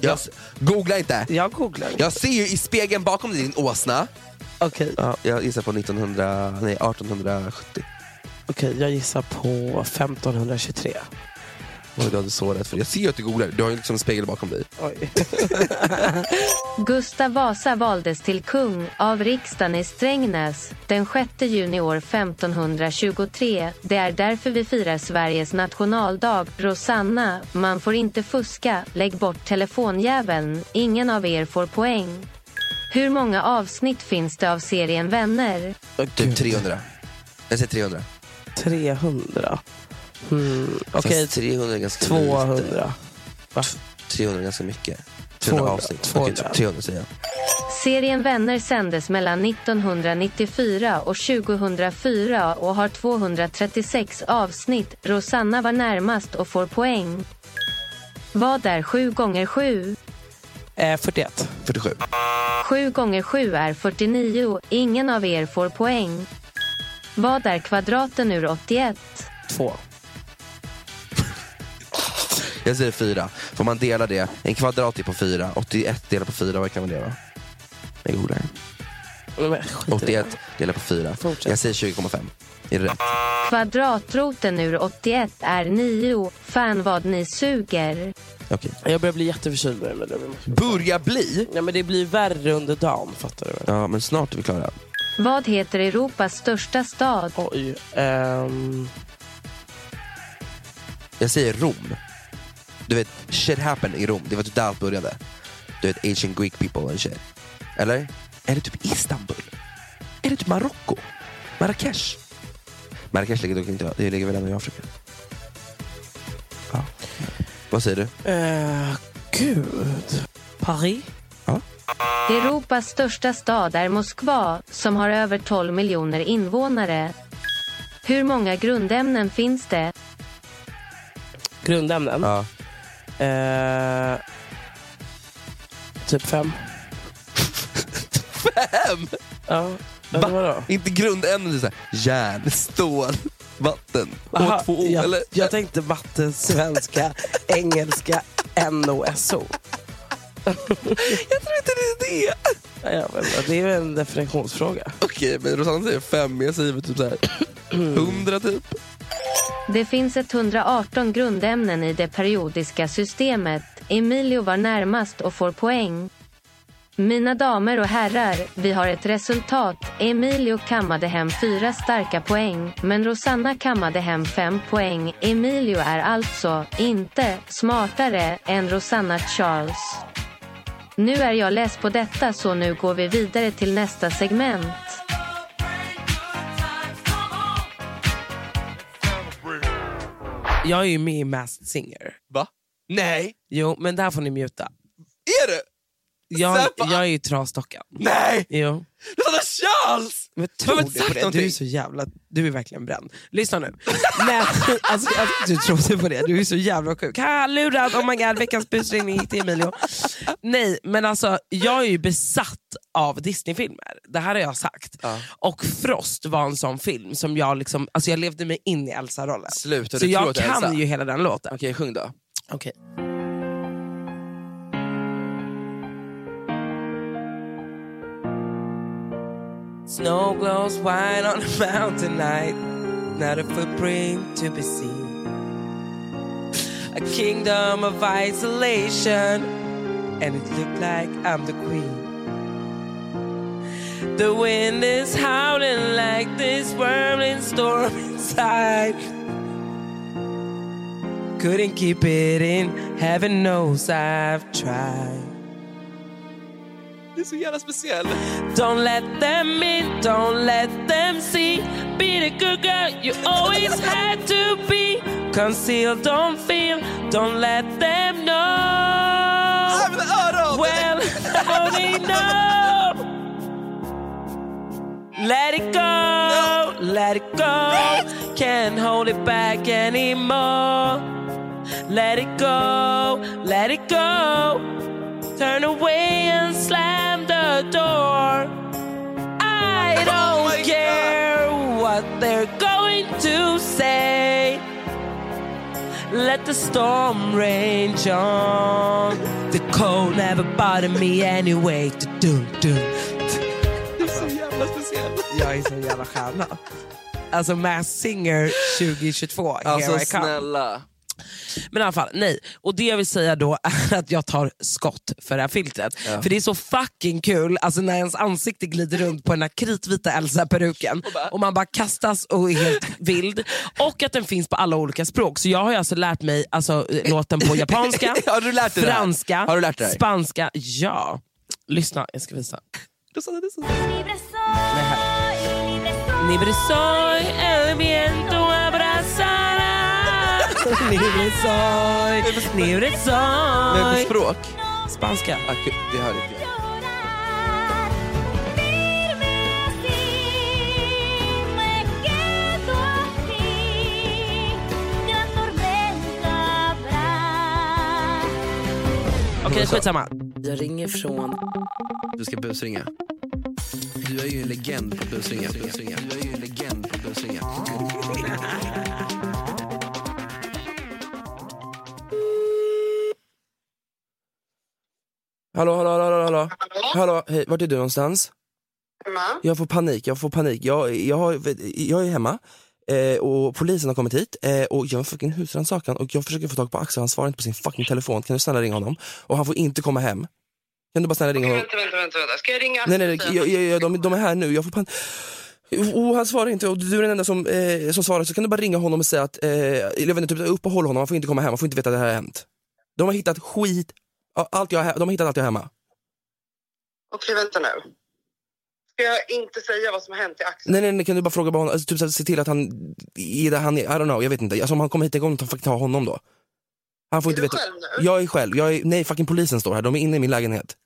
Jag googla inte! Jag googlar. Jag ser ju i spegeln bakom dig din åsna. Okej, Ja, jag gissar på 1900, nej, 1870. okej, jag gissar på 1523. Oj, du hade så rätt för det. Jag ser ju att du googlar, du har ju liksom en spegel bakom dig. Oj. Gustav Vasa valdes till kung av riksdagen i Strängnäs den 6 juni år 1523. Det är därför vi firar Sveriges nationaldag. Rosanna, man får inte fuska. Lägg bort telefonjäveln. Ingen av er får poäng. Hur många avsnitt finns det av serien Vänner? Typ 300. Jag säger 300. 300. Mm, Okej, 300 är ganska 200. lite. Va? 300 är ganska mycket. 300 200, avsnitt. 200. Okej, 300 säger jag. Serien Vänner sändes mellan 1994 och 2004 och har 236 avsnitt. Rosanna var närmast och får poäng. Vad är 7 gånger 7? Eh, 41. 47. 7 gånger 7 är 49. Ingen av er får poäng. Vad är kvadraten ur 81? 2. Jag säger 4. Får man dela det, en kvadrat är på 4. 81 delat på 4, vad kan man det vara? Jag googlar. Men skit i 81 delat på 4. Fortsätt. Jag säger 20,5. Är det rätt? Kvadratroten ur 81 är 9. Fan vad ni suger. Okej. det. Jag börjar bli jätteförkyld nu. Men det, Börja bli? ja, men det blir värre under dagen, fattar du? väl? Ja, men snart är vi klara. Vad heter Europas största stad? Oj. ehm, Jag säger Rom. Du vet, shit happened i Rom. Det var typ där allt började. Du vet, ancient Greek people and shit. Eller? Är det typ Istanbul? Är det typ Marocko? Marrakesh? Marrakesh ligger dock inte, det ligger väl ändå i Afrika? Ja. Vad säger du? eh, gud. Paris? Europas största stad är Moskva som har över 12 miljoner invånare. Hur många grundämnen finns det? Grundämnen? Ja. Eh, typ fem. Fem! Ja. Va? Vadå? Inte grundämnen, så här, järn, stål, vatten, Aha, H2O. jag, eller? jag tänkte matte, svenska, engelska, NOSO. jag tror inte det är det. Ja, inte, det är väl en definitionsfråga. Okej, men Rosanna säger fem, jag säger väl typ så här, hundra typ. Det finns 118 grundämnen i det periodiska systemet. Emilio var närmast och får poäng. Mina damer och herrar, vi har ett resultat. Emilio kammade hem fyra starka poäng, men Rosanna kammade hem fem poäng. Emilio är alltså inte smartare än Rosanna Charles. Nu är jag less på detta så nu går vi vidare till nästa segment. Jag är ju med i Masked Singer. Va? Nej! Jo, men där får ni muta. Är det? Jag, Zappa! jag är ju trasdockan. Nej! Jo. Rosanna Charles! Men Du du sagt på det? Du någonting? är så jävla, du är verkligen bränd. Lyssna nu. Men, alltså, du trodde på det, du är så jävla sjuk. Ha, lurad, oh my god, veckans busringning till Emilio. Nej, men alltså jag är ju besatt av Disneyfilmer. Det här har jag sagt. Och Frost var en sån film som jag liksom, alltså jag levde mig in i Elsa-rollen. Sluta, Så du jag det kan Elsa? ju hela den låten. Okej, sjung då. Okej. Snow glows white on the mountain night, not a footprint to be seen. A kingdom of isolation, and it looked like I'm the queen. The wind is howling like this whirling storm inside. Couldn't keep it in, heaven knows I've tried. Det är så jävla speciell. Don't let them in, don't let them see. Be the good girl you always had to be. Conceal, don't feel, don't let them know. Well, they know? Let it go, let it go. Can't hold it back anymore. Let it go, let it go. Turn away and slam the door. I oh don't care what they're going to say. Let the storm rage on. The cold never bothered me anyway. Du-dum, dum. Det är så jävla speciell. Jag är så jävla stjärna. Alltså Mass Singer 2022, Alltså here I come. snälla. Men i alla fall, nej. Och det jag vill säga då är att jag tar skott för det här filtret. För det är så fucking kul alltså när ens ansikte glider runt på den här kritvita Elsa-peruken och, man bara kastas och är helt vild. Och att den finns på alla olika språk. Så jag har ju alltså lärt mig alltså, låten på japanska, Har du lärt dig det här? franska, Har du lärt dig? spanska. Ja. Lyssna, jag ska visa. Det här. Libre soy, el viento. Libre soy, libre Men på soy. språk? Spanska. Ah, gud, det hörde inte jag. Okej, skitsamma. Jag ringer från... Du ska busringa. Du är ju en legend på busringa. busringa. Du är ju en legend på busringa. Hallå, hallå, hallå, hallå, hallå. Hallå, hej, vart är du någonstans? Jag får panik, jag får panik. Jag, jag, har, jag är hemma eh, och polisen har kommit hit eh, och jag har en fucking husrannsakan och jag försöker få tag på Axel, han svarar inte på sin fucking telefon. Kan du snälla ringa honom? Och han får inte komma hem. Kan du bara snälla ringa honom? Vänta, vänta, vänta, vänta. Ska jag ringa Nej, nej, nej jag, jag, jag, de, de är här nu. Jag får pan... Och han svarar inte och du är den enda som, eh, som svarar så kan du bara ringa honom och säga att, eh, jag vet inte, typ, uppehåll honom, han får inte komma hem, han får inte veta att det här har hänt. De har hittat skit, allt jag, de har hittat allt jag har hemma. Okej, vänta nu. Ska jag inte säga vad som har hänt till Axel? Nej nej nej, kan du bara fråga honom, alltså, typ, så här, se till att han är där han är, I don't know, jag vet inte. Alltså, om han kommer hit en gång, ta, ta honom då. Han får Är inte du veta. själv nu? Jag är själv, jag är, nej fucking polisen står här, de är inne i min lägenhet.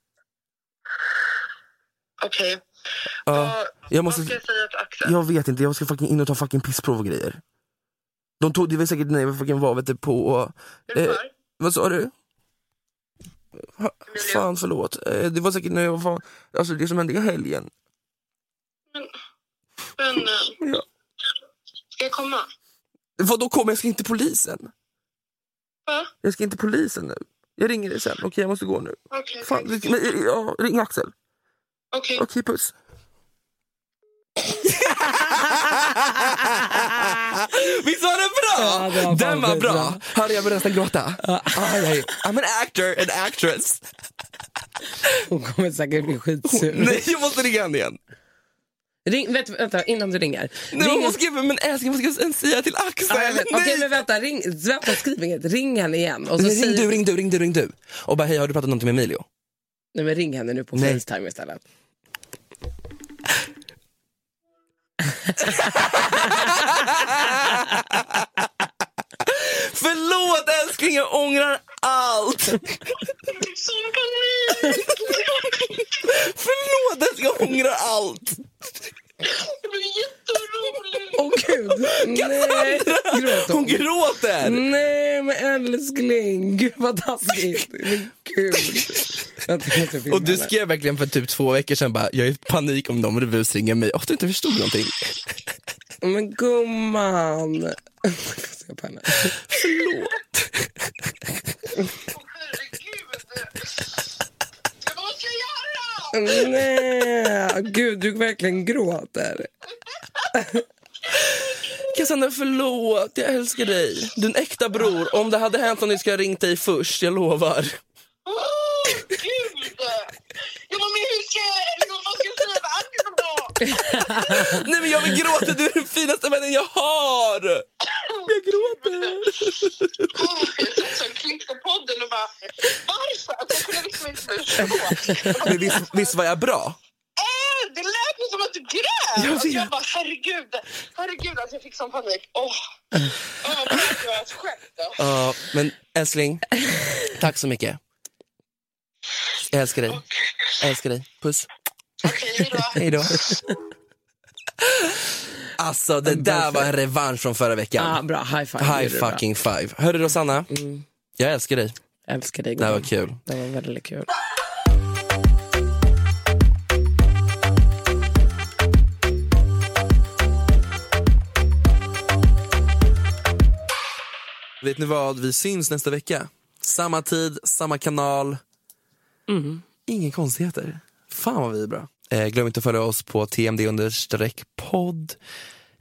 Okej. Ja, jag måste, Vad ska jag säga till Axel? jag vet inte, jag ska fucking in och ta fucking pissprov och grejer. De tog, det var säkert nej, vad fucking var vet du, på, och, eh, vad sa du? Ha, fan förlåt, eh, det var säkert när jag var fan, alltså det som hände i helgen. Men, eh, Ja. ska jag komma? Vadå kommer jag ska inte polisen? Va? Jag ska inte polisen nu. Jag ringer dig sen, okej jag måste gå nu. Okej, Fan, men, ja, ring Axel. Okej. Okej, puss. Visst var den bra? Ja, var den var skitbra. bra. Hörde jag började nästan gråta. Aj, aj. I'm an actor, an actress. Hon kommer säkert bli skitsur. Nej, jag måste ringa henne igen. Ring, vänta, vänta, innan du ringer. Nej, ring, hon skriver, men älskling vad ska jag säga till Axel? Ja, jag vet. Nej. Okej, men vänta, ring, vänta, skriv inget. Ring henne igen. Och så Nej, ring du, ring du, ring du, ring du. Och bara hej, har du pratat någonting med Emilio? Nej, men ring henne nu på Nej. Facetime istället. Förlåt älskling, jag ångrar allt. Förlåt älskling, jag ångrar allt. Det blir jätteroligt. Åh gud, nej. Gråter Hon gråter. Nej men älskling, gud vad taskigt. Men gud. Och du henne. skrev verkligen för typ två veckor sedan bara, jag är i panik om de busringer mig. Och du inte förstod någonting. Men gumman. Jag på henne. Förlåt. Nej, gud du verkligen gråter. Cassandra förlåt, jag älskar dig. Du är en äkta bror. Om det hade hänt någonting ska jag ringt dig först, jag lovar. Åh, gud! Ja, men hur ska jag... Vad ska jag säga då? Nej men jag vill gråta, du är den finaste vännen jag har. Jag gråter. Jag klippte podden och bara... Varför? Att jag kunde liksom inte förstå. Men visst, visst var jag bra? Äh, det lät ju som att du grät! Jag Alltså, vet. jag bara, herregud, herregud att jag fick sån panik. Åh, oh. oh, det var ett skämt. Ja, men älskling, tack så mycket. Jag älskar dig. Jag älskar dig. Puss. Okej, hejdå. Hej då. Alltså det där var en revansch från förra veckan. Ja, bra, high five. High du bra. fucking five. Hörru Rosanna, jag älskar dig. Älskar dig Det här var kul. Det var väldigt kul. Vet ni vad, vi syns nästa vecka. Samma tid, samma kanal. Inga konstigheter. Fan vad vi är bra. Eh, glöm inte att följa oss på tmd podd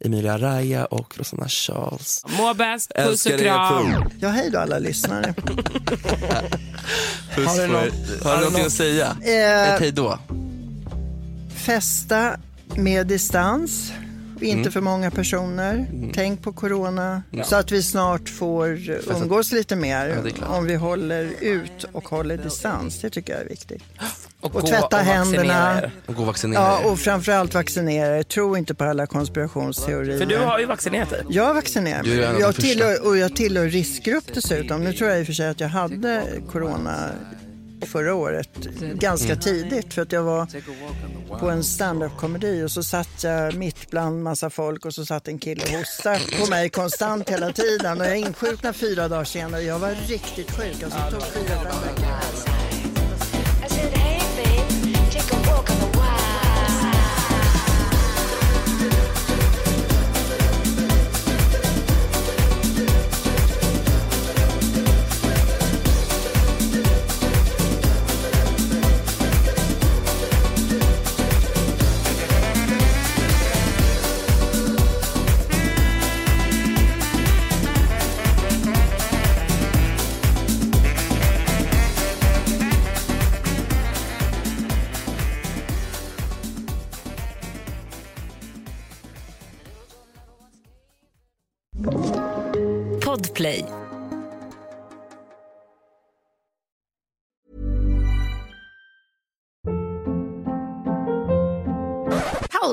Emilia Raya och Rosanna Charles. Må bäst, puss och kram. Ja, hej då alla lyssnare. Puss Har du något- har Har du något- att säga? Eh, Ett hej då. Festa med distans. Inte Mm. för många personer. Tänk på corona. Ja. Så att vi snart får umgås lite mer. Ja, om vi håller ut och håller distans. Det tycker jag är viktigt. Och, Och, tvätta och händerna. er. Och gå och vaccinera Ja, och framförallt vaccinera er. Tro inte på alla konspirationsteorier. För du har ju vaccinerat dig. Jag en av de Jag tillhör, och jag tillhör riskgrupp dessutom. Nu tror jag i och för sig att jag hade corona förra året ganska Mm. tidigt för att jag var på en stand-up-komedi och så satt jag mitt bland massa folk och så satt en kille och hostade på mig konstant hela tiden och jag insjuknade fyra dagar senare. Jag var riktigt sjuk. Alltså, tog fyra, fem veckor. Podplay.